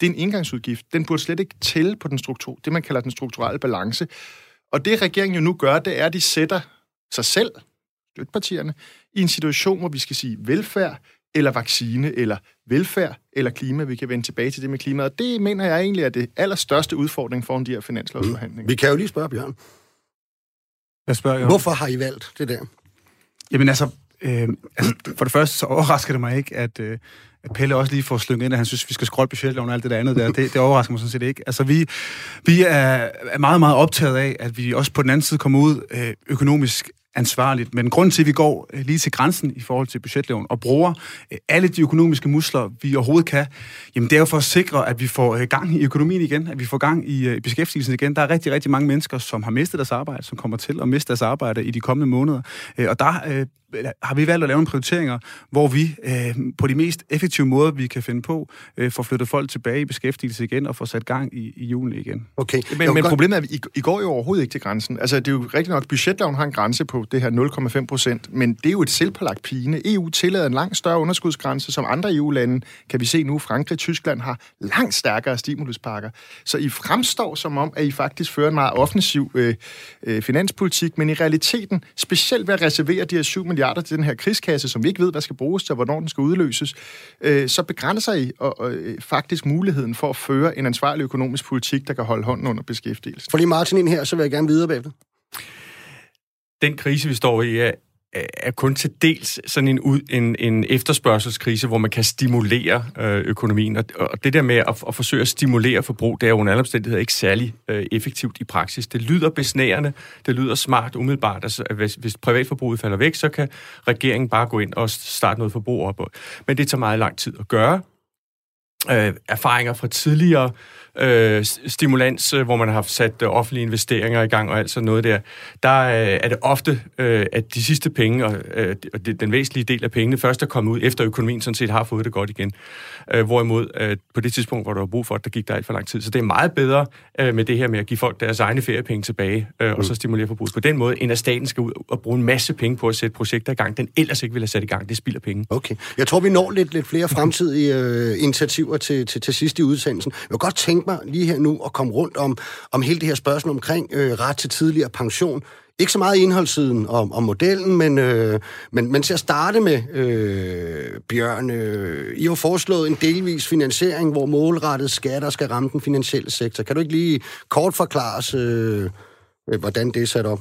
Det er en indgangsudgift. Den burde slet ikke tælle på den struktur, det man kalder den strukturelle balance. Og det regeringen jo nu gør, det er, at de sætter sig selv, støttepartierne, i en situation, hvor vi skal sige velfærd eller vaccine, eller velfærd, eller klima. Vi kan vende tilbage til det med klimaet. Og det mener jeg egentlig er det allerstørste udfordring foran de her finanslovsforhandlinger. Mm. Vi kan jo lige spørge, Bjørn. Jeg spørger, jo. Hvorfor har I valgt det der? Jamen altså, øh, altså, for det første så overrasker det mig ikke, at, øh, at Pelle også lige får slynget ind, at han synes, at vi skal skrotte budgetloven og alt det der andet der. Det, det overrasker mig sådan set ikke. Altså, vi, vi er, er meget, meget optaget af, at vi også på den anden side kommer ud øh, økonomisk ansvarligt. Men grund til, at vi går øh, lige til grænsen i forhold til budgetloven og bruger øh, alle de økonomiske muskler, vi overhovedet kan, jamen det er jo for at sikre, at vi får øh, gang i økonomien igen, at vi får gang i beskæftigelsen igen. Der er rigtig, rigtig mange mennesker, som har mistet deres arbejde, som kommer til at miste deres arbejde i de kommende måneder. Og der har vi valgt at lave nogle prioriteringer, hvor vi øh, på de mest effektive måder, vi kan finde på, øh, får flyttet folk tilbage i beskæftigelse igen og får sat gang i, i julen igen. Okay. Men, men godt... problemet er, at I, I går jo overhovedet ikke til grænsen. Altså, det er jo rigtigt nok, budgetloven har en grænse på det her 0,5 procent, men det er jo et selvpålagt pine. EU tillader en langt større underskudsgrænse, som andre EU-lande, kan vi se nu, Frankrig og Tyskland har langt stærkere stimuluspakker. Så I fremstår som om, at I faktisk fører en meget offensiv øh, øh, finanspolitik, men i realiteten, specielt ved at reservere de her 7 milliarder milliarder til den her krigskasse, som vi ikke ved, hvad skal bruges til, og hvornår den skal udløses, øh, så begrænser I og, og, øh, faktisk muligheden for at føre en ansvarlig økonomisk politik, der kan holde hånden under beskæftigelsen. For lige Martin ind her, så vil jeg gerne videre bagefter. Den krise, vi står i, er er kun til dels sådan en, ud, en, en efterspørgselskrise, hvor man kan stimulere øh, økonomien. Og, og det der med at, at forsøge at stimulere forbrug, det er jo under alle omstændigheder ikke særlig øh, effektivt i praksis. Det lyder besnærende, det lyder smart umiddelbart. Altså, hvis, hvis privatforbruget falder væk, så kan regeringen bare gå ind og starte noget forbrug op. Men det tager meget lang tid at gøre. Øh, erfaringer fra tidligere øh, stimulans, øh, hvor man har sat øh, offentlige investeringer i gang og alt sådan noget der, der øh, er det ofte, øh, at de sidste penge, og, øh, og det, den væsentlige del af pengene, først er kommet ud, efter økonomien sådan set har fået det godt igen. Øh, hvorimod øh, på det tidspunkt, hvor der var brug for det, der gik der alt for lang tid. Så det er meget bedre øh, med det her med at give folk deres egne feriepenge tilbage, øh, mm. og så stimulere forbruget på den måde, end at staten skal ud og bruge en masse penge på at sætte projekter i gang, den ellers ikke ville have sat i gang. Det spilder penge. Okay. Jeg tror, vi når lidt, lidt flere fremtidige øh, initiativer til, til, til sidst i udsendelsen. Jeg vil godt tænke tænke mig lige her nu at komme rundt om, om hele det her spørgsmål omkring øh, ret til tidligere pension. Ikke så meget indholdssiden om, om modellen, men, øh, men, men til at starte med, øh, Bjørn, øh, I har foreslået en delvis finansiering, hvor målrettet skatter skal ramme den finansielle sektor. Kan du ikke lige kort forklare os, øh, øh, hvordan det er sat op?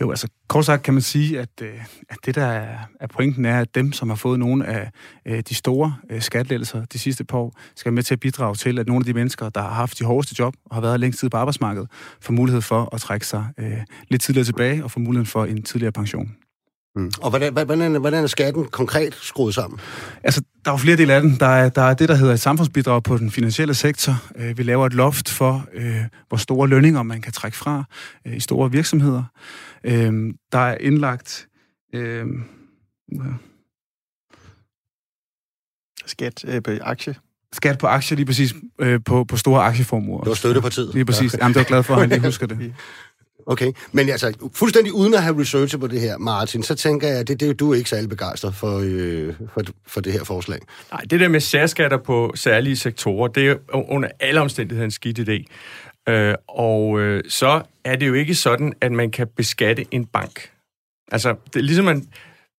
Jo, altså kort sagt kan man sige, at, øh, at det der er pointen er, at dem, som har fået nogle af øh, de store øh, skattelettelser de sidste par år, skal med til at bidrage til, at nogle af de mennesker, der har haft de hårdeste job og har været længst tid på arbejdsmarkedet, får mulighed for at trække sig lidt tidligere tilbage og få muligheden for en tidligere pension. Mm. Og hvordan, hvordan, hvordan er skatten konkret skruet sammen? Altså, der er jo flere dele af den. Der er, der er det, der hedder et samfundsbidrag på den finansielle sektor. Vi laver et loft for, hvor store lønninger man kan trække fra i store virksomheder. Øh, der er indlagt... Øh, Skat øh, på aktie. Skat på aktier, lige præcis øh, på, på store aktieformuer. Det var støttepartiet. Lige præcis. Ja. Jamen, det er glad for, at han lige husker det. Okay, men altså, fuldstændig uden at have researchet på det her, Martin, så tænker jeg, at det, det, du er ikke særlig begejstret for, øh, for, for det her forslag. Nej, det der med særskatter på særlige sektorer, det er under alle omstændigheder en skidt idé. Øh, og øh, så er det jo ikke sådan, at man kan beskatte en bank. Altså, det er ligesom man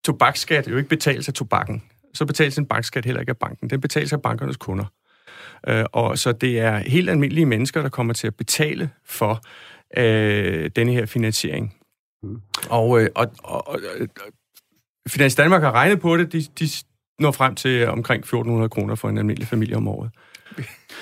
tobakskat jo ikke betales af tobakken. Så betales en bankskat heller ikke af banken. Den betales af bankernes kunder. Øh, og så det er helt almindelige mennesker, der kommer til at betale for øh, denne her finansiering. Mm. Og, øh, og, og, og Finans Danmark har regnet på det. De, de når frem til omkring 1.400 kroner for en almindelig familie om året.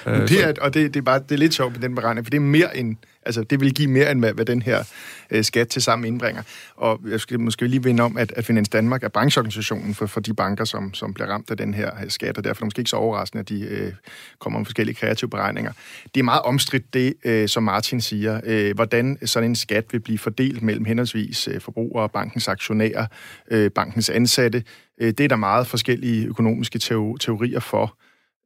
Det er, og det, det, er bare, det er lidt sjovt med den beregning, for det er mere end, altså det vil give mere end hvad, hvad den her øh, skat til sammen indbringer. Og jeg skal måske lige vinde om, at, at Finans Danmark er brancheorganisationen for, for de banker, som, som bliver ramt af den her øh, skat, og derfor er det måske ikke så overraskende, at de øh, kommer med forskellige kreative beregninger. Det er meget omstridt det, øh, som Martin siger, øh, hvordan sådan en skat vil blive fordelt mellem henholdsvis øh, forbrugere, bankens aktionærer, øh, bankens ansatte. Øh, det er der meget forskellige økonomiske teorier for.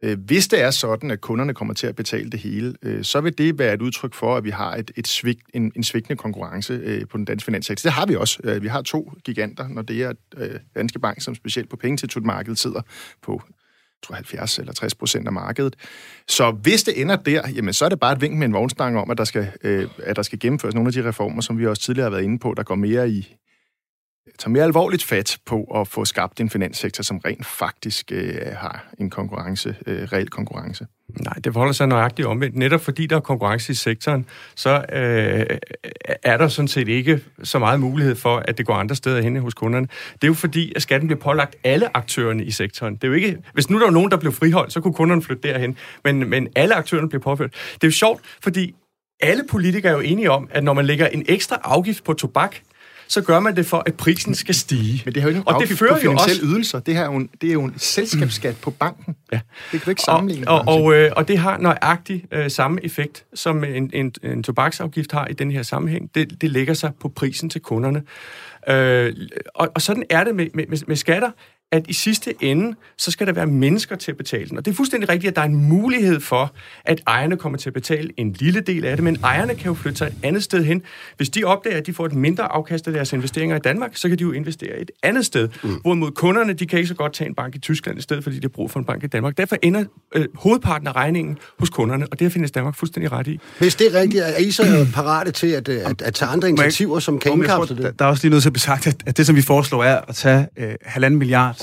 Øh, hvis det er sådan, at kunderne kommer til at betale det hele, øh, så vil det være et udtryk for, at vi har et, et svigt, en, en svigtende konkurrence øh, på den danske finanssektor. Det har vi også. Vi har to giganter, når det er Danske Bank, som specielt på pengetiltudmarkedet sidder på tror 70 eller 60 procent af markedet. Så hvis det ender der, jamen, så er det bare et vink med en vognstang om, at der, skal, at der skal gennemføres nogle af de reformer, som vi også tidligere har været inde på, der går mere i, tager mere alvorligt fat på at få skabt en finanssektor, som rent faktisk øh, har en konkurrence, øh, reel konkurrence. Nej, det forholder sig nøjagtigt omvendt. Netop fordi der er konkurrence i sektoren, så øh, er der sådan set ikke så meget mulighed for, at det går andre steder hen hos kunderne. Det er jo fordi, at skatten bliver pålagt alle aktørerne i sektoren. Det er jo ikke, hvis nu der var nogen, der blev friholdt, så kunne kunderne flytte derhen. Men, men alle aktørerne bliver påført. Det er jo sjovt, fordi alle politikere er jo enige om, at når man lægger en ekstra afgift på tobak, så gør man det for, at prisen skal stige. Men det har jo ikke og det fører finansielle også... ydelser. Det, her er jo en, det er jo en selskabsskat på banken. Ja. Det kan du ikke sammenligne. Og, og, og, øh, og det har nøjagtigt øh, samme effekt, som en, en, en tobaksafgift har i den her sammenhæng. Det, det lægger sig på prisen til kunderne. Øh, og, og sådan er det med, med, med skatter at i sidste ende, så skal der være mennesker til at betale den. Og det er fuldstændig rigtigt, at der er en mulighed for, at ejerne kommer til at betale en lille del af det, men ejerne kan jo flytte sig et andet sted hen. Hvis de opdager, at de får et mindre afkast af deres investeringer i Danmark, så kan de jo investere et andet sted. Mm. Hvorimod kunderne, de kan ikke så godt tage en bank i Tyskland i stedet, fordi de har brug for en bank i Danmark. Derfor ender øh, hovedparten af regningen hos kunderne, og det findes Danmark fuldstændig ret i. Hvis det er rigtigt, er I så parate til at, at, at tage andre initiativer, som kan indkapsle det? Der er også lige noget til at besagt, at, at det, som vi foreslår, er at tage øh, halvanden milliard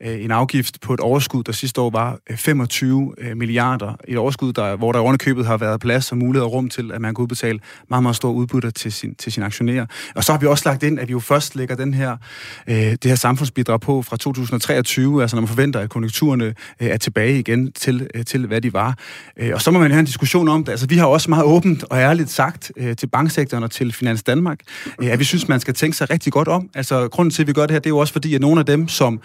Øh, en afgift på et overskud, der sidste år var øh, 25 øh, milliarder. Et overskud, der, hvor der underkøbet har været plads og mulighed og rum til, at man kan udbetale meget, meget store udbytter til, sin, til sine aktionærer. Og så har vi også lagt ind, at vi jo først lægger den her, det her samfundsbidrag på fra 2023, altså når man forventer, at konjunkturerne er tilbage igen til, til, hvad de var. Og så må man have en diskussion om det. Altså, vi har også meget åbent og ærligt sagt til banksektoren og til Finans Danmark, at vi synes, man skal tænke sig rigtig godt om. Altså, grunden til, at vi gør det her, det er jo også fordi, at nogle af dem, som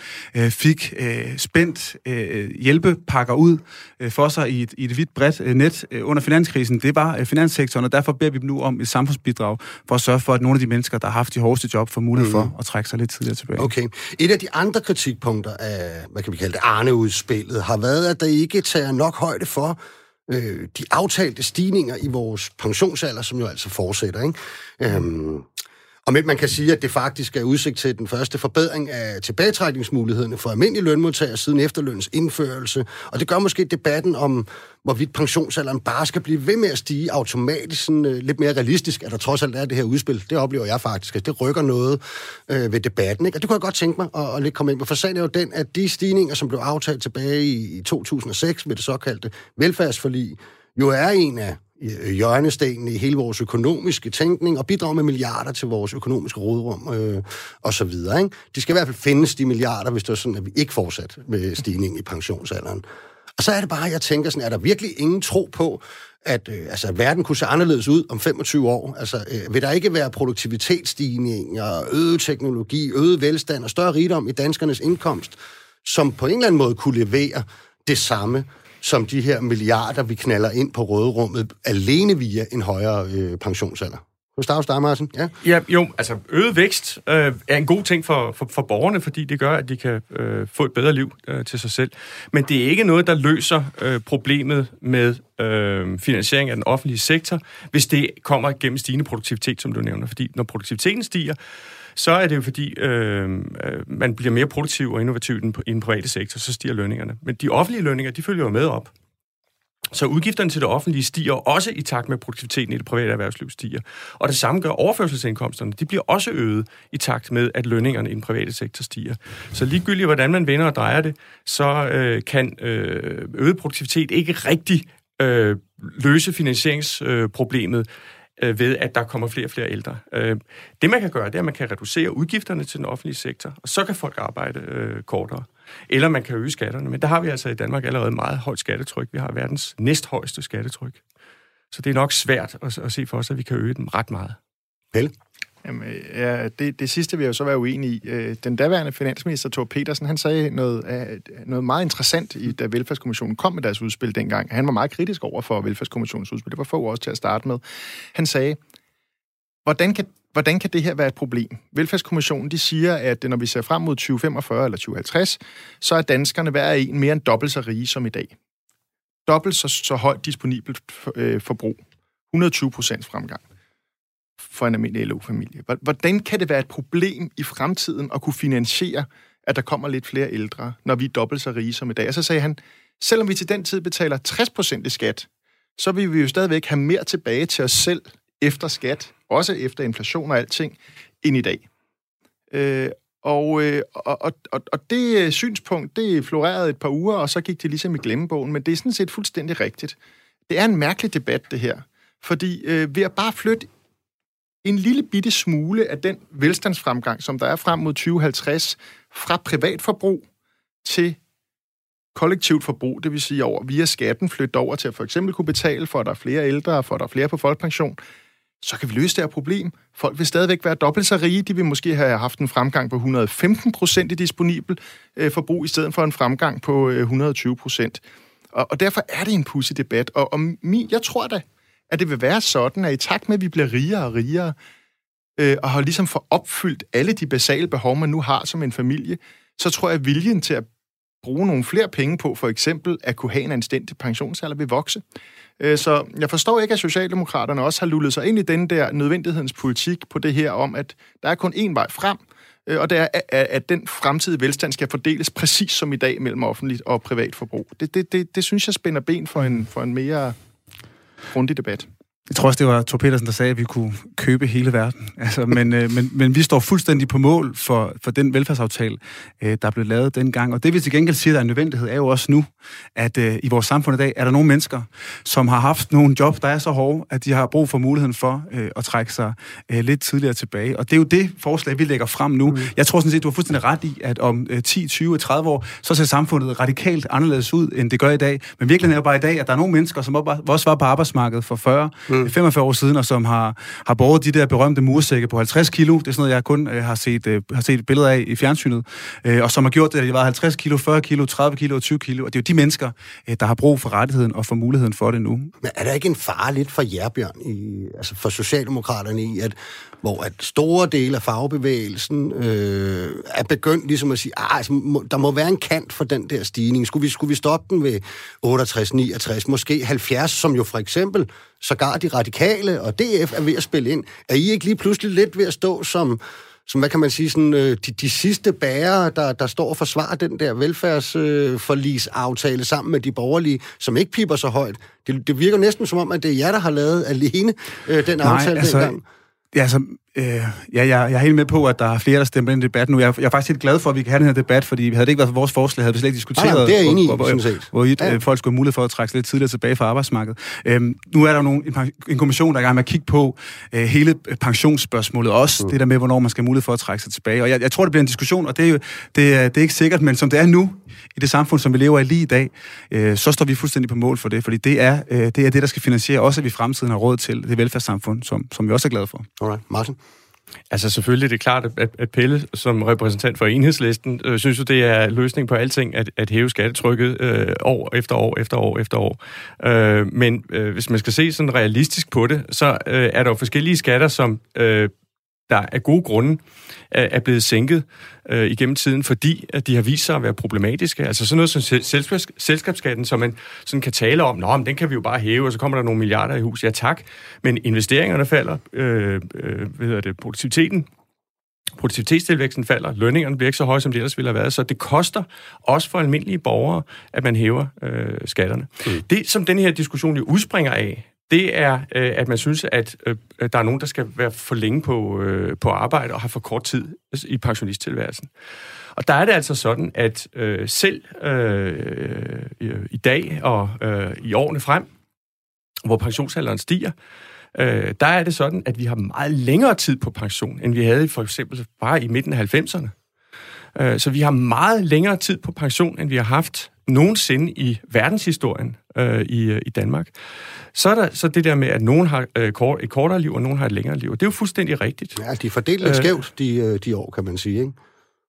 fik øh, spændt øh, hjælpepakker ud øh, for sig i et, i et vidt bredt øh, net øh, under finanskrisen, det var øh, finanssektoren, og derfor beder vi dem nu om et samfundsbidrag for at sørge for, at nogle af de mennesker, der har haft de hårdeste job, får mulighed for mm. at trække sig lidt tidligere tilbage. Okay. Et af de andre kritikpunkter af, hvad kan vi kalde det, Arne-udspillet, har været, at der ikke tager nok højde for, øh, de aftalte stigninger i vores pensionsalder, som jo altså fortsætter. Ikke? Øhm, og man kan sige, at det faktisk er udsigt til den første forbedring af tilbagetrækningsmulighederne for almindelige lønmodtagere siden efterlønens indførelse. Og det gør måske debatten om, hvorvidt pensionsalderen bare skal blive ved med at stige automatisk, sådan, uh, lidt mere realistisk, at der trods alt er det her udspil. Det oplever jeg faktisk, at det rykker noget uh, ved debatten. Ikke? Og det kunne jeg godt tænke mig at, at lidt komme ind på. For sagen er jo den, at de stigninger, som blev aftalt tilbage i, i 2006 med det såkaldte velfærdsforlig, jo er en af Øh, hjørnestenen i hele vores økonomiske tænkning og bidrage med milliarder til vores økonomiske rådrum øh, og så videre. Ikke? De skal i hvert fald findes, de milliarder, hvis det er sådan, at vi ikke fortsat med stigningen i pensionsalderen. Og så er det bare, jeg tænker sådan, er der virkelig ingen tro på, at øh, altså, at verden kunne se anderledes ud om 25 år? Altså, øh, vil der ikke være produktivitetsstigninger, øget teknologi, øget velstand og større rigdom i danskernes indkomst, som på en eller anden måde kunne levere det samme som de her milliarder, vi knaller ind på råderummet, alene via en højere øh, pensionsalder? Gustav dig. Ja. Ja, jo, altså øget vækst øh, er en god ting for, for, for borgerne, fordi det gør, at de kan øh, få et bedre liv øh, til sig selv. Men det er ikke noget, der løser øh, problemet med øh, finansiering af den offentlige sektor, hvis det kommer gennem stigende produktivitet, som du nævner. Fordi når produktiviteten stiger, så er det jo fordi, øh, øh, man bliver mere produktiv og innovativ i den, i den private sektor, så stiger lønningerne. Men de offentlige lønninger, de følger jo med op. Så udgifterne til det offentlige stiger også i takt med, at produktiviteten i det private erhvervsliv stiger. Og det samme gør overførselsindkomsterne. De bliver også øget i takt med, at lønningerne i den private sektor stiger. Så ligegyldigt, hvordan man vender og drejer det, så øh, kan øh, øget produktivitet ikke rigtig øh, løse finansieringsproblemet øh, Øh, ved, at der kommer flere og flere ældre. Øh, det, man kan gøre, det er, at man kan reducere udgifterne til den offentlige sektor, og så kan folk arbejde øh, kortere. Eller man kan øge skatterne. Men der har vi altså i Danmark allerede meget højt skattetryk. Vi har verdens næsthøjeste skattetryk. Så det er nok svært at, at se for os, at vi kan øge dem ret meget. Pelle? Jamen, ja, det, det sidste vil jeg jo så være uenig i. Øh, den daværende finansminister, Thor Petersen, han sagde noget, øh, noget meget interessant, i, da Velfærdskommissionen kom med deres udspil dengang. Han var meget kritisk over for Velfærdskommissionens udspil. Det var få også til at starte med. Han sagde, hvordan kan, hvordan kan det her være et problem? Velfærdskommissionen de siger, at når vi ser frem mod 2045 eller 2050, så er danskerne hver en mere end dobbelt så rige som i dag. Dobbelt så, så højt disponibelt øh, forbrug. 120 procents fremgang for en almindelig LO-familie. Hvordan kan det være et problem i fremtiden at kunne finansiere, at der kommer lidt flere ældre, når vi er dobbelt så rige som i dag? Og så sagde han, selvom vi til den tid betaler 60% i skat, så vil vi jo stadigvæk have mere tilbage til os selv efter skat, også efter inflation og alting, end i dag. Øh, og, øh, og, og, og det øh, synspunkt, det florerede et par uger, og så gik det ligesom i glemmebogen, men det er sådan set fuldstændig rigtigt. Det er en mærkelig debat, det her. Fordi øh, ved at bare flytte en lille bitte smule af den velstandsfremgang, som der er frem mod 2050, fra privatforbrug til kollektivt forbrug, det vil sige over via skatten flytte over til at for eksempel kunne betale for, at der er flere ældre, for at der er flere på folkepension, så kan vi løse det her problem. Folk vil stadigvæk være dobbelt så rige. De vil måske have haft en fremgang på 115 procent i disponibel øh, forbrug, i stedet for en fremgang på øh, 120 procent. Og, og derfor er det en pussy debat. Og, og min, jeg tror da, at det vil være sådan, at i takt med, at vi bliver rigere og rigere, øh, og har ligesom for opfyldt alle de basale behov, man nu har som en familie, så tror jeg, at viljen til at bruge nogle flere penge på, for eksempel at kunne have en anstændig pensionsalder, vil vokse. Øh, så jeg forstår ikke, at Socialdemokraterne også har lullet sig ind i den der nødvendighedens politik på det her om, at der er kun én vej frem, øh, og det er, at den fremtidige velstand skal fordeles præcis som i dag mellem offentligt og privat forbrug. Det, det, det, det synes jeg spænder ben for en, for en mere grundig debat. Jeg tror også, det var Thor Petersen, der sagde, at vi kunne købe hele verden. Altså, men, øh, men, men vi står fuldstændig på mål for, for den velfærdsaftale, øh, der blev lavet dengang. Og det vi til gengæld siger, der er en nødvendighed, er jo også nu, at øh, i vores samfund i dag er der nogle mennesker, som har haft nogle job, der er så hårde, at de har brug for muligheden for øh, at trække sig øh, lidt tidligere tilbage. Og det er jo det forslag, vi lægger frem nu. Mm. Jeg tror sådan set, du har fuldstændig ret i, at om øh, 10, 20, 30 år, så ser samfundet radikalt anderledes ud, end det gør i dag. Men virkeligheden er jo bare i dag, at der er nogle mennesker, som også var på arbejdsmarkedet for 40, mm. 45 år siden, og som har, har båret de der berømte mursække på 50 kilo. Det er sådan noget, jeg kun øh, har, set, øh, har set billeder af i fjernsynet. Øh, og som har gjort det, at de var 50 kilo, 40 kilo, 30 kilo og 20 kilo. Og det er jo de mennesker, øh, der har brug for rettigheden og for muligheden for det nu. Men er der ikke en fare lidt for jer, Bjørn, i, altså for Socialdemokraterne i, at hvor at store dele af fagbevægelsen øh, er begyndt ligesom at sige, ah, altså, må, der må være en kant for den der stigning. Skulle vi, skulle vi stoppe den ved 68, 69, måske 70, som jo for eksempel sågar de radikale og DF er ved at spille ind. Er I ikke lige pludselig lidt ved at stå som, som hvad kan man sige, sådan, øh, de, de sidste bærere, der, der står og forsvarer den der velfærdsforlisaftale øh, sammen med de borgerlige, som ikke piper så højt? Det, det virker næsten som om, at det er jer, der har lavet alene øh, den Nej, aftale altså, dengang. Ja, altså, øh, ja, jeg, jeg er helt med på, at der er flere, der stemmer ind i debatten nu. Jeg, jeg er faktisk helt glad for, at vi kan have den her debat, fordi havde det ikke været for vores forslag, havde vi slet ikke diskuteret, Nej, nej, det er enig hvor, hvor, hvor, hvor Ja. ja. folk skulle have mulighed for at trække sig lidt tidligere tilbage fra arbejdsmarkedet. Øhm, nu er der jo nogle, en, en kommission, der er i gang med at kigge på øh, hele pensionsspørgsmålet, også mm. det der med, hvornår man skal have mulighed for at trække sig tilbage. Og jeg, jeg tror, det bliver en diskussion, og det er jo det er, det er ikke sikkert, men som det er nu, i det samfund, som vi lever i lige i dag, øh, så står vi fuldstændig på mål for det, fordi det er, øh, det er det, der skal finansiere også, at vi i fremtiden har råd til det velfærdssamfund, som, som vi også er glade for. Alright. Martin? Altså selvfølgelig det er klart, at, at Pelle som repræsentant for enhedslisten øh, synes jo, det er løsning på alting at, at hæve skattetrykket øh, år efter år efter år efter år. Øh, men øh, hvis man skal se sådan realistisk på det, så øh, er der jo forskellige skatter, som øh, der af gode grunde er blevet sænket øh, igennem tiden, fordi at de har vist sig at være problematiske. Altså sådan noget som selskabs, selskabsskatten, som man sådan kan tale om, Nå, men den kan vi jo bare hæve, og så kommer der nogle milliarder i hus. Ja tak, men investeringerne falder, øh, øh, hvad hedder det, produktiviteten produktivitetstilvæksten falder, lønningerne bliver ikke så høje, som de ellers ville have været, så det koster også for almindelige borgere, at man hæver øh, skatterne. Mm. Det, som den her diskussion jo udspringer af, det er, øh, at man synes, at øh, der er nogen, der skal være for længe på, øh, på arbejde og have for kort tid i pensionisttilværelsen. Og der er det altså sådan, at øh, selv øh, øh i dag og øh, i årene frem, hvor pensionsalderen stiger, øh, der er det sådan, at vi har meget længere tid på pension, end vi havde for eksempel bare i midten af 90'erne. Øh, så vi har meget længere tid på pension, end vi har haft nogensinde i verdenshistorien øh, i, i Danmark. Så er der så det der med, at nogen har øh, kort, et kortere liv, og nogen har et længere liv. Og det er jo fuldstændig rigtigt. Ja, de er fordelt lidt øh, skævt, de, øh, de år, kan man sige, ikke?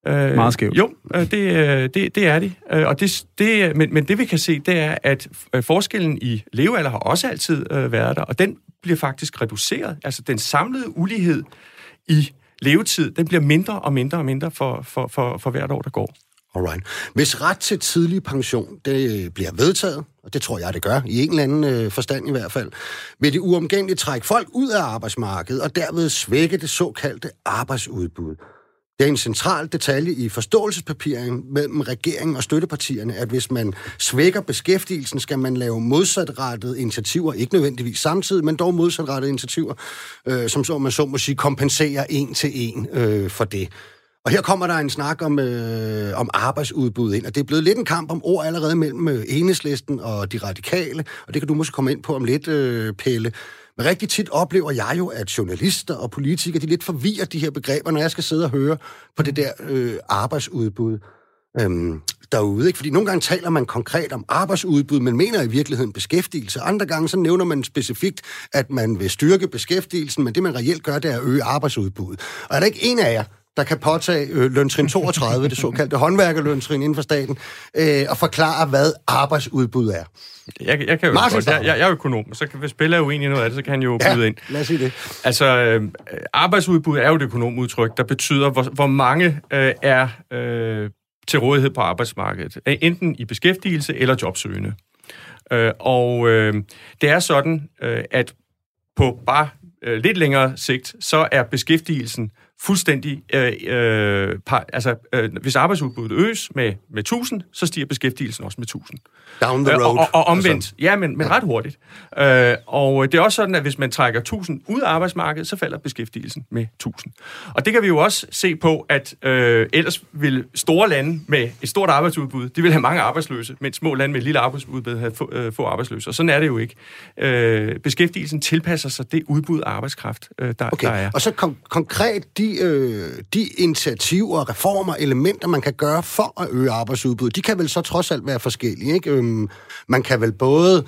Øh, Meget skævt. Jo, øh, det, øh, det, det er de. Og det, det, men, men det vi kan se, det er, at forskellen i levealder har også altid været der, og den bliver faktisk reduceret. Altså den samlede ulighed i levetid, den bliver mindre og mindre og mindre for, for, for, for hvert år, der går. Alright. Hvis ret til tidlig pension det bliver vedtaget, og det tror jeg, det gør, i en eller anden øh, forstand i hvert fald, vil det uomgængeligt trække folk ud af arbejdsmarkedet og derved svække det såkaldte arbejdsudbud. Det er en central detalje i forståelsespapiringen mellem regeringen og støttepartierne, at hvis man svækker beskæftigelsen, skal man lave modsatrettede initiativer, ikke nødvendigvis samtidig, men dog modsatrettede initiativer, øh, som så man så må sige kompenserer en til en øh, for det. Og her kommer der en snak om, øh, om arbejdsudbud ind, og det er blevet lidt en kamp om ord allerede mellem øh, enhedslisten og de radikale, og det kan du måske komme ind på om lidt, øh, Pelle. Men rigtig tit oplever jeg jo, at journalister og politikere, de lidt forvirrer de her begreber, når jeg skal sidde og høre på det der øh, arbejdsudbud øhm, derude. Ikke? Fordi nogle gange taler man konkret om arbejdsudbud, men mener i virkeligheden beskæftigelse. Andre gange så nævner man specifikt, at man vil styrke beskæftigelsen, men det man reelt gør, det er at øge arbejdsudbuddet. Og er der ikke en af jer, der kan påtage øh, løntrin 32, det såkaldte håndværkerløntrin inden for staten, øh, og forklare, hvad arbejdsudbud er. Jeg, jeg kan jo godt, jeg, jeg, jeg er økonom, så kan, hvis Bella er uenig i noget af det, så kan han jo ja, byde ind. lad os sige det. Altså, øh, arbejdsudbud er jo et økonomudtryk, der betyder, hvor, hvor mange øh, er øh, til rådighed på arbejdsmarkedet. Enten i beskæftigelse eller jobsøgende. Øh, og øh, det er sådan, øh, at på bare øh, lidt længere sigt, så er beskæftigelsen fuldstændig... Øh, øh, par, altså, øh, hvis arbejdsudbuddet øges med, med 1000, så stiger beskæftigelsen også med 1000. Down the road. Og, og, og omvendt. Altså. Ja, men, men ret hurtigt. Øh, og det er også sådan, at hvis man trækker 1000 ud af arbejdsmarkedet, så falder beskæftigelsen med 1000. Og det kan vi jo også se på, at øh, ellers vil store lande med et stort arbejdsudbud, de vil have mange arbejdsløse, mens små lande med et lille arbejdsudbud have få, øh, få arbejdsløse. Og sådan er det jo ikke. Øh, beskæftigelsen tilpasser sig det udbud af arbejdskraft, øh, der, okay. der er. Og så kon- konkret de, øh, de initiativer, reformer, elementer, man kan gøre for at øge arbejdsudbuddet, de kan vel så trods alt være forskellige, ikke? Øhm, man kan vel både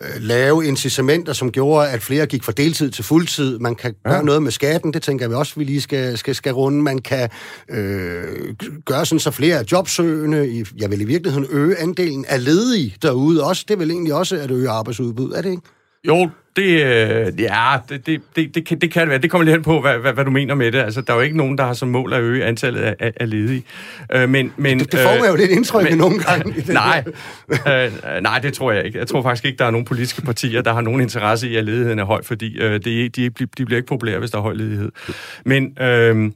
øh, lave incitamenter, som gjorde, at flere gik fra deltid til fuldtid. Man kan ja. gøre noget med skatten, det tænker vi også, vi lige skal, skal, skal runde. Man kan øh, gøre sådan, så flere er jobsøgende. Jeg vil i virkeligheden øge andelen af ledige derude også. Det vel egentlig også at øge arbejdsudbud, er det ikke? Jo, det, øh, ja, det, det, det, det, kan, det kan det være. Det kommer lidt hen på, hvad, hvad, hvad du mener med det. Altså, der er jo ikke nogen, der har som mål at øge antallet af, af, ledige. Øh, men, men, det, det får man jo lidt indtryk men, nogle gange. nej, øh, nej, det tror jeg ikke. Jeg tror faktisk ikke, der er nogen politiske partier, der har nogen interesse i, at ledigheden er høj, fordi øh, de, de, de bliver ikke populære, hvis der er høj ledighed. Men... Øh,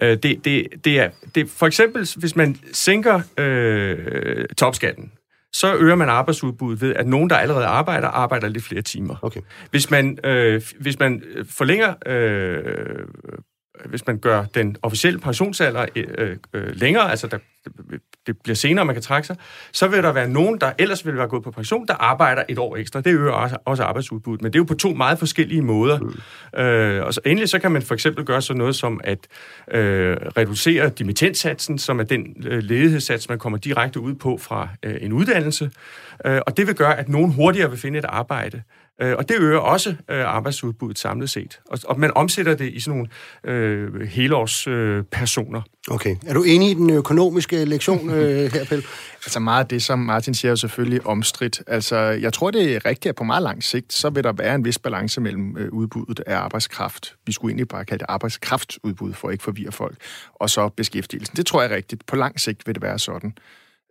det, det, det er det, for eksempel, hvis man sænker øh, topskatten, så øger man arbejdsudbuddet ved, at nogen, der allerede arbejder, arbejder lidt flere timer. Okay. Hvis man, øh, hvis man forlænger øh, hvis man gør den officielle pensionsalder øh, øh, længere, altså der, det bliver senere, man kan trække sig, så vil der være nogen, der ellers vil være gået på pension, der arbejder et år ekstra. Det øger også, også arbejdsudbuddet, men det er jo på to meget forskellige måder. Mm. Øh, og så endelig så kan man for eksempel gøre sådan noget som at øh, reducere dimittenssatsen, som er den øh, ledighedssats, man kommer direkte ud på fra øh, en uddannelse, øh, og det vil gøre, at nogen hurtigere vil finde et arbejde Øh, og det øger også øh, arbejdsudbuddet samlet set. Og, man omsætter det i sådan nogle øh, helårspersoner. Øh, personer. okay. Er du enig i den økonomiske lektion øh, her, Pelle? Altså meget af det, som Martin siger, er jo selvfølgelig omstridt. Altså, jeg tror, det er rigtigt, at på meget lang sigt, så vil der være en vis balance mellem øh, udbuddet af arbejdskraft. Vi skulle egentlig bare kalde det arbejdskraftudbud, for at ikke forvirre folk. Og så beskæftigelsen. Det tror jeg er rigtigt. På lang sigt vil det være sådan.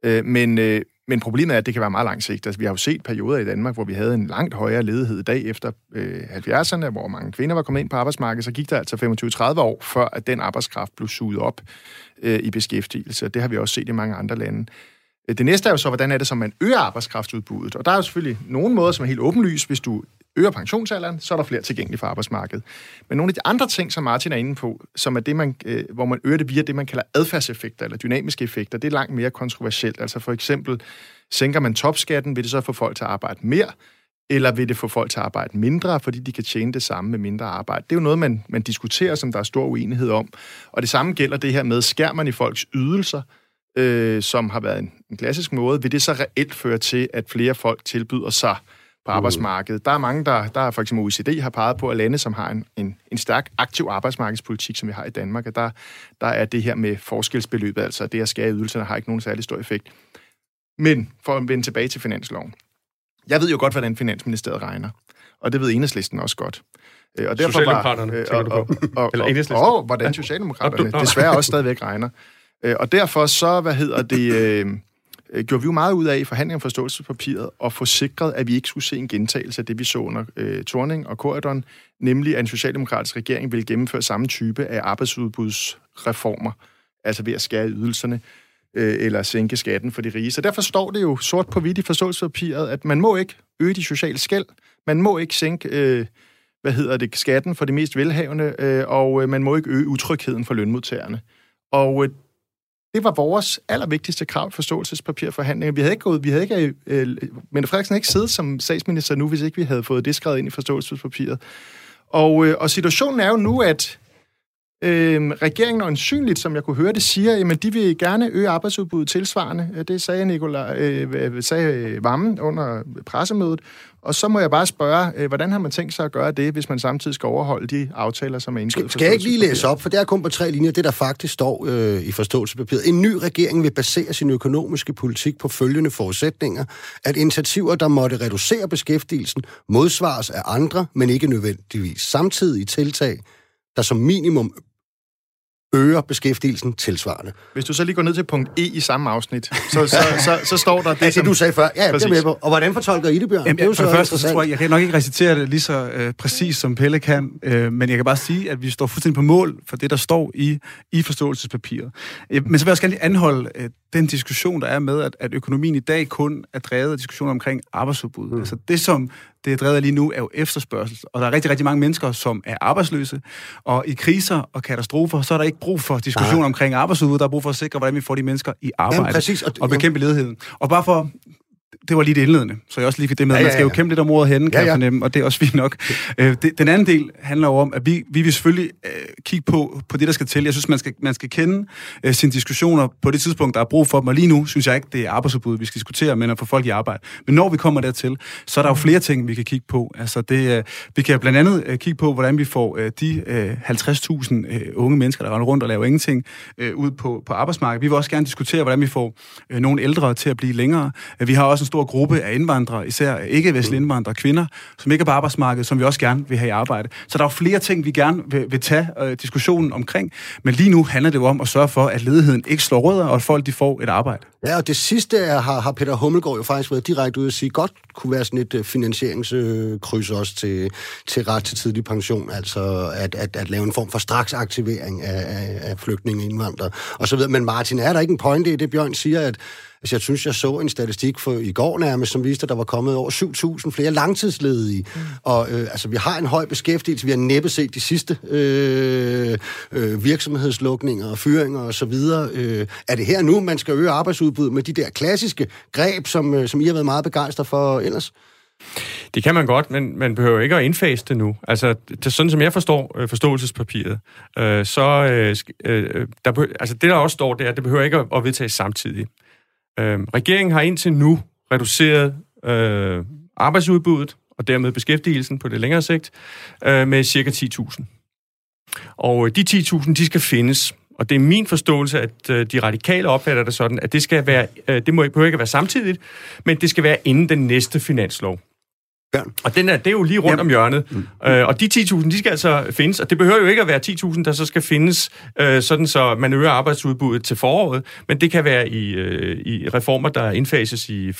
Øh, men, øh, men problemet er, at det kan være meget lang sigt. Altså, vi har jo set perioder i Danmark, hvor vi havde en langt højere ledighed i dag efter øh, 70'erne, hvor mange kvinder var kommet ind på arbejdsmarkedet. Så gik der altså 25-30 år, før at den arbejdskraft blev suget op øh, i beskæftigelse. Det har vi også set i mange andre lande. Øh, det næste er jo så, hvordan er det, som man øger arbejdskraftudbuddet? Og der er jo selvfølgelig nogle måder, som er helt åbenlyst. Hvis du øger pensionsalderen, så er der flere tilgængelige for arbejdsmarkedet. Men nogle af de andre ting, som Martin er inde på, som er det, man, øh, hvor man øger det via det, man kalder adfærdseffekter eller dynamiske effekter, det er langt mere kontroversielt. Altså for eksempel, sænker man topskatten, vil det så få folk til at arbejde mere, eller vil det få folk til at arbejde mindre, fordi de kan tjene det samme med mindre arbejde? Det er jo noget, man, man diskuterer, som der er stor uenighed om. Og det samme gælder det her med, skærer man i folks ydelser, øh, som har været en, en klassisk måde, vil det så reelt føre til, at flere folk tilbyder sig på arbejdsmarkedet. Der er mange, der, der er for eksempel OECD har peget på, at lande, som har en, en, en stærk aktiv arbejdsmarkedspolitik, som vi har i Danmark, at der, der er det her med forskelsbeløbet, altså det at skære ydelserne, har ikke nogen særlig stor effekt. Men for at vende tilbage til finansloven. Jeg ved jo godt, hvordan Finansministeriet regner, og det ved Enhedslisten også godt. Øh, og derfor Socialdemokraterne, var, øh, og, og, og, Eller Enhedslisten? Og, og, hvordan Socialdemokraterne desværre også stadigvæk regner. Øh, og derfor så, hvad hedder det, øh, øh, gjorde vi jo meget ud af i forhandlingen om forståelsespapiret at få sikret, at vi ikke skulle se en gentagelse af det, vi så under øh, Torning og Corridon, nemlig at en socialdemokratisk regering ville gennemføre samme type af arbejdsudbudsreformer, altså ved at skære ydelserne øh, eller sænke skatten for de rige. Så derfor står det jo sort på hvidt i forståelsespapiret, at man må ikke øge de sociale skæld, man må ikke sænke øh, hvad hedder det, skatten for de mest velhavende, øh, og øh, man må ikke øge utrygheden for lønmodtagerne. Og øh, det var vores allervigtigste krav i forståelsespapirforhandlinger. Vi havde ikke gået, vi havde ikke, øh, øh Mette Frederiksen ikke siddet som statsminister nu, hvis ikke vi havde fået det skrevet ind i forståelsespapiret. Og, øh, og situationen er jo nu, at øh, regeringen øjensynligt, som jeg kunne høre det, siger, at de vil gerne øge arbejdsudbuddet tilsvarende. Det sagde, Nicolai, øh, sagde Vammen under pressemødet. Og så må jeg bare spørge, øh, hvordan har man tænkt sig at gøre det, hvis man samtidig skal overholde de aftaler, som er indgået? Skal, skal jeg ikke lige læse op, for det er kun på tre linjer, det der faktisk står øh, i forståelsespapiret. En ny regering vil basere sin økonomiske politik på følgende forudsætninger, at initiativer, der måtte reducere beskæftigelsen, modsvares af andre, men ikke nødvendigvis samtidige tiltag, der som minimum øger beskæftigelsen tilsvarende. Hvis du så lige går ned til punkt E i samme afsnit, så, så, så, så står der det, ja, det du sagde før. Ja, det er med på. Og hvordan fortolker I det, Bjørn? Jamen, det er jo så først, så tror jeg, jeg kan nok ikke recitere det lige så øh, præcis, som Pelle kan, øh, men jeg kan bare sige, at vi står fuldstændig på mål for det, der står i, i forståelsespapiret. Øh, men så vil jeg også gerne lige anholde øh, den diskussion, der er med, at, at økonomien i dag kun er drevet af diskussioner omkring arbejdsudbud. Mm. Altså det, som det er drevet af lige nu, er jo efterspørgsel. Og der er rigtig, rigtig mange mennesker, som er arbejdsløse. Og i kriser og katastrofer, så er der ikke brug for diskussion omkring arbejdsudbud. Der er brug for at sikre, hvordan vi får de mennesker i arbejde Jamen, præcis. Og, og bekæmpe ledigheden. Og bare for det var lige det indledende, så jeg også lige fik det med. Ja, ja, ja. Man skal jo kæmpe lidt om ordet henne, kan ja, ja. jeg fornemme, og det er også fint nok. Øh, det, den anden del handler jo om, at vi, vi vil selvfølgelig øh, kigge på, på det, der skal til. Jeg synes, man skal, man skal kende øh, sine diskussioner på det tidspunkt, der er brug for dem, og lige nu synes jeg ikke, det er arbejdsudbud, vi skal diskutere, men at få folk i arbejde. Men når vi kommer dertil, så er der jo flere ting, vi kan kigge på. Altså det, øh, vi kan blandt andet øh, kigge på, hvordan vi får øh, de øh, 50.000 øh, unge mennesker, der render rundt og laver ingenting, øh, ud på, på arbejdsmarkedet. Vi vil også gerne diskutere, hvordan vi får øh, nogle ældre til at blive længere. Vi har også en stor gruppe af indvandrere, især ikke-vestlige indvandrere, kvinder, som ikke er på arbejdsmarkedet, som vi også gerne vil have i arbejde. Så der er jo flere ting, vi gerne vil, vil tage øh, diskussionen omkring, men lige nu handler det jo om at sørge for, at ledigheden ikke slår rødder, og at folk de får et arbejde. Ja, og det sidste er, har, har Peter Hummelgaard jo faktisk været direkte ud at sige, godt kunne være sådan et øh, finansieringskryds også til, til ret til tidlig pension, altså at, at, at lave en form for straksaktivering af, af, af flygtninge, indvandrere videre. Men Martin, er der ikke en pointe i det, Bjørn siger, at Altså, jeg synes, jeg så en statistik for i går nærmest, som viste, at der var kommet over 7.000 flere langtidsledige. Mm. Og øh, altså, vi har en høj beskæftigelse. Vi har næppe set de sidste øh, øh, virksomhedslukninger og fyringer osv. Øh, er det her nu, man skal øge arbejdsudbuddet med de der klassiske greb, som, øh, som I har været meget begejstret for ellers? Det kan man godt, men man behøver ikke at indfase det nu. Altså, det, sådan som jeg forstår øh, forståelsespapiret, øh, så øh, øh, der, altså det der også står, det er, at det behøver ikke at, at vedtages samtidig. Øh, regeringen har indtil nu reduceret øh, arbejdsudbuddet, og dermed beskæftigelsen på det længere sigt, øh, med cirka 10.000. Og øh, de 10.000, de skal findes. Og det er min forståelse, at øh, de radikale opfatter det sådan, at det skal være, øh, det må ikke, ikke være samtidigt, men det skal være inden den næste finanslov. Og den er, det er jo lige rundt Jamen. om hjørnet. Mm. Øh, og de 10.000, de skal altså findes, og det behøver jo ikke at være 10.000, der så skal findes, øh, sådan så man øger arbejdsudbuddet til foråret, men det kan være i, øh, i reformer, der indfases i,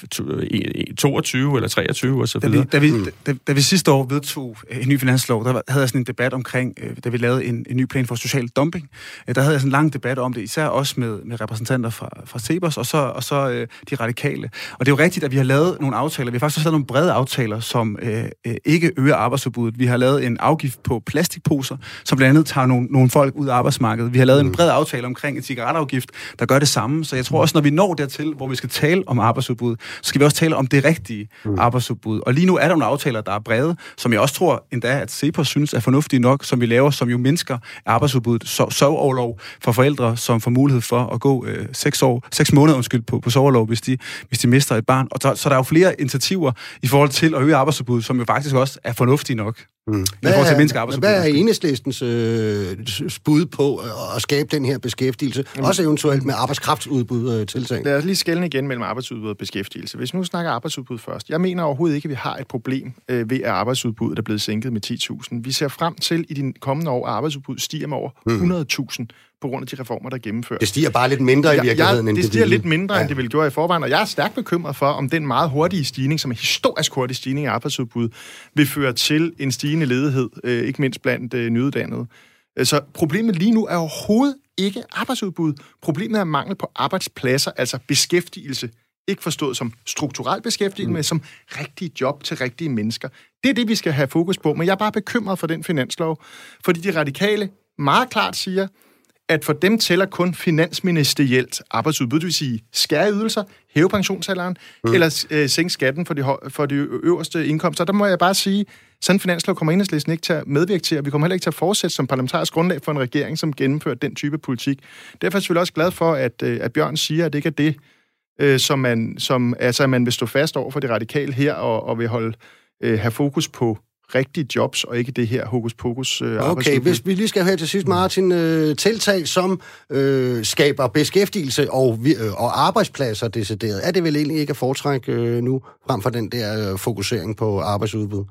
i, i 22 eller 23 og så videre. Da vi, da, vi, da, da vi sidste år vedtog en ny finanslov, der havde jeg sådan en debat omkring, øh, da vi lavede en, en ny plan for social dumping, øh, der havde jeg sådan en lang debat om det, især også med, med repræsentanter fra, fra Sebers og så, og så øh, de radikale. Og det er jo rigtigt, at vi har lavet nogle aftaler, vi har faktisk også lavet nogle brede aftaler, som øh, øh, ikke øger arbejdsudbuddet. Vi har lavet en afgift på plastikposer, som blandt andet tager nogle, nogle folk ud af arbejdsmarkedet. Vi har lavet en mm. bred aftale omkring en cigaretafgift, der gør det samme. Så jeg tror også, når vi når dertil, hvor vi skal tale om arbejdsudbud, så skal vi også tale om det rigtige mm. arbejdsudbud. Og lige nu er der nogle aftaler, der er brede, som jeg også tror endda, at Cepos synes er fornuftige nok, som vi laver, som jo mindsker arbejdsudbuddet. Så, soveoverlov for forældre, som får mulighed for at gå øh, seks, år, seks måneder undskyld, på, på soveoverlov, hvis de, hvis de mister et barn. Og så, så der er jo flere initiativer i forhold til at øge arbejdsudbuddet, som jo faktisk også er fornuftige nok. Mm. Hvad, er, hvad er enhedslistens øh, bud på at skabe den her beskæftigelse? Mm. Også eventuelt med arbejdskraftsudbud øh, tiltag. Lad os lige skælne igen mellem arbejdsudbud og beskæftigelse. Hvis vi nu snakker arbejdsudbud først. Jeg mener overhovedet ikke, at vi har et problem øh, ved, at arbejdsudbuddet er blevet sænket med 10.000. Vi ser frem til i de kommende år, at arbejdsudbuddet stiger med over mm. 100.000 på grund af de reformer, der gennemføres. Det stiger bare lidt mindre i virkeligheden, ja, end det, det stiger lidt mindre, ja. end det ville gøre i forvejen, og jeg er stærkt bekymret for, om den meget hurtige stigning, som er historisk hurtig stigning i arbejdsudbud, vil føre til en stigende ledighed, øh, ikke mindst blandt øh, nyuddannede. Så problemet lige nu er overhovedet ikke arbejdsudbud. Problemet er mangel på arbejdspladser, altså beskæftigelse. Ikke forstået som strukturel beskæftigelse, mm. men som rigtige job til rigtige mennesker. Det er det, vi skal have fokus på. Men jeg er bare bekymret for den finanslov, fordi de radikale meget klart siger, at for dem tæller kun finansministerielt arbejdsudbud, det vil sige skære ydelser, hæve pensionsalderen, mm. eller øh, sænke skatten for de, for de øverste indkomster. Der må jeg bare sige, sådan en finanslov kommer enhedslisten ikke til at medvirke til, og vi kommer heller ikke til at fortsætte som parlamentarisk grundlag for en regering, som gennemfører den type politik. Derfor er jeg selvfølgelig også glad for, at, øh, at Bjørn siger, at det ikke er det, øh, som, man, som altså, man vil stå fast over for de radikale her, og, og vil holde, øh, have fokus på rigtige jobs, og ikke det her hokus pokus øh, Okay, hvis vi lige skal have til sidst, Martin, øh, tiltag, som øh, skaber beskæftigelse og, øh, og arbejdspladser decideret, er det vel egentlig ikke at foretrække øh, nu, frem for den der øh, fokusering på arbejdsudbud?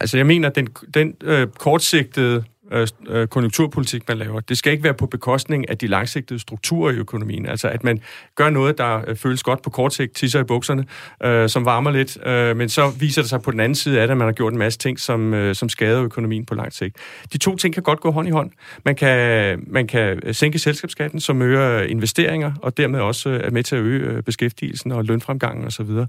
Altså, jeg mener, den, den øh, kortsigtede Øh, øh, konjunkturpolitik, man laver. Det skal ikke være på bekostning af de langsigtede strukturer i økonomien. Altså, at man gør noget, der øh, føles godt på kort sigt, tisser i bukserne, øh, som varmer lidt, øh, men så viser det sig på den anden side af det, at man har gjort en masse ting, som, øh, som skader økonomien på lang sigt. De to ting kan godt gå hånd i hånd. Man kan, man kan sænke selskabsskatten, som øger investeringer, og dermed også er med til at øge beskæftigelsen og lønfremgangen osv., mm.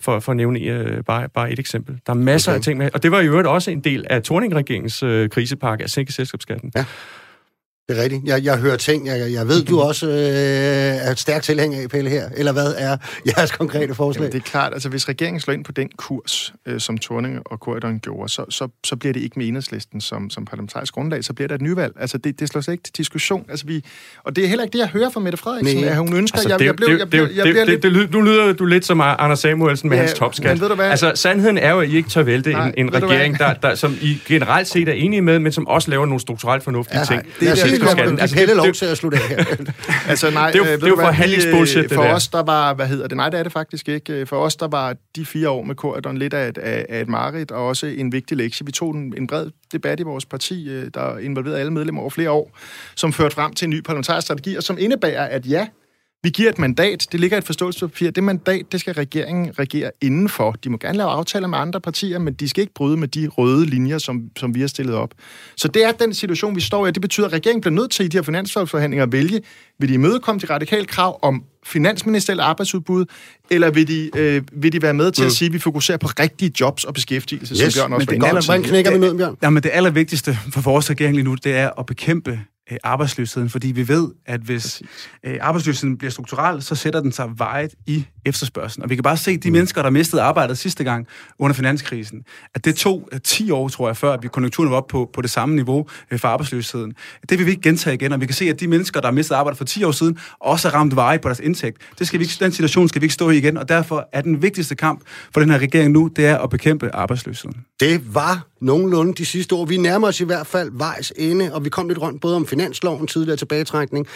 for, for at nævne øh, bare, bare et eksempel. Der er masser okay. af ting med, og det var i øvrigt også en del af Torning-regeringens øh, krisepakke, sænke selskabsskatten. Ja. Det er rigtigt. Jeg, jeg hører ting, jeg, jeg ved, du også øh, er et stærkt tilhænger af, Pelle, her. Eller hvad er jeres konkrete forslag? Jamen, det er klart, altså hvis regeringen slår ind på den kurs, øh, som Torning og Korridon gjorde, så, så, så bliver det ikke med enhedslisten som, som parlamentarisk grundlag, så bliver der et nyvalg. Altså det, det slår sig ikke til diskussion. Altså, vi, og det er heller ikke det, jeg hører fra Mette Frederiksen, Nej. at hun ønsker... Altså, jeg, jeg, blev, jeg, blev, jeg, jeg det, lidt... Nu lyder du lidt som Anders Samuelsen med ja, hans topskat. Men ved du hvad? Altså sandheden er jo, at I ikke tør vælte Nej, en, en regering, der, der, som I generelt set er enige med, men som også laver nogle strukturelt fornuftige ja, ting. Det er, det, er, lov til at slutte af her. altså nej, det er jo, øh, det er jo forhandlingsbullshit, For os, der var, hvad hedder det, nej, det er det faktisk ikke. For os, der var de fire år med Corridon lidt af et, af et mareridt, og også en vigtig lektie. Vi tog en, en bred debat i vores parti, øh, der involverede alle medlemmer over flere år, som førte frem til en ny parlamentarisk strategi, og som indebærer, at ja, vi giver et mandat, det ligger et forståelsespapir. Det mandat, det skal regeringen regere indenfor. De må gerne lave aftaler med andre partier, men de skal ikke bryde med de røde linjer, som, som vi har stillet op. Så det er den situation, vi står i, det betyder, at regeringen bliver nødt til i de her finanslovsforhandlinger at vælge, vil de imødekomme de radikale krav om finansministerielt arbejdsudbud, eller vil de, øh, vil de være med til mm. at sige, at vi fokuserer på rigtige jobs og beskæftigelse, yes, som Bjørn også men det, aller, Hvordan knækker vi nøden, Bjørn? Ja, men det allervigtigste for vores regering lige nu, det er at bekæmpe øh, arbejdsløsheden, fordi vi ved, at hvis øh, arbejdsløsheden bliver strukturel, så sætter den sig vejet i efterspørgselen. Og vi kan bare se, at de mm. mennesker, der mistede arbejdet sidste gang under finanskrisen, at det tog øh, 10 år, tror jeg, før at vi konjunkturen var op på, på det samme niveau øh, for arbejdsløsheden. Det vil vi ikke gentage igen, og vi kan se, at de mennesker, der mistede arbejdet for 10 år siden, også er ramt vejet på deres indtægt. Det skal vi ikke, den situation skal vi ikke stå i igen, og derfor er den vigtigste kamp for den her regering nu, det er at bekæmpe arbejdsløsheden. Det var nogenlunde de sidste år. Vi nærmer os i hvert fald vejs ende, og vi kom lidt rundt både om finansloven, tidligere tilbagetrækning,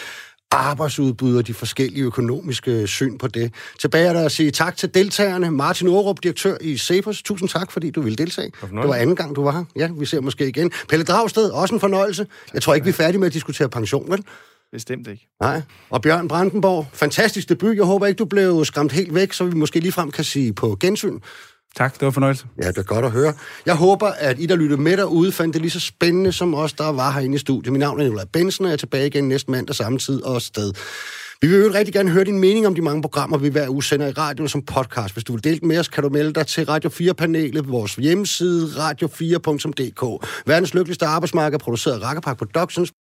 arbejdsudbud og de forskellige økonomiske syn på det. Tilbage er der at sige tak til deltagerne. Martin Aarup, direktør i Cepos. Tusind tak, fordi du ville deltage. Det var anden gang, du var her. Ja, vi ser måske igen. Pelle Dragsted, også en fornøjelse. Jeg tror ikke, vi er færdige med at diskutere pension, vel? Bestemt ikke. Nej. Og Bjørn Brandenborg, fantastisk debut. Jeg håber ikke, du blev skræmt helt væk, så vi måske ligefrem kan sige på gensyn. Tak, det var fornøjelse. Ja, det er godt at høre. Jeg håber, at I, der lyttede med derude, fandt det lige så spændende som os, der var herinde i studiet. Mit navn er Nicolaj Bensen, og jeg er tilbage igen næste mandag samme tid og sted. Vi vil jo rigtig gerne høre din mening om de mange programmer, vi hver uge sender i radioen som podcast. Hvis du vil dele med os, kan du melde dig til Radio 4-panelet på vores hjemmeside radio4.dk. Verdens lykkeligste arbejdsmarked produceret af Rakkerpark Productions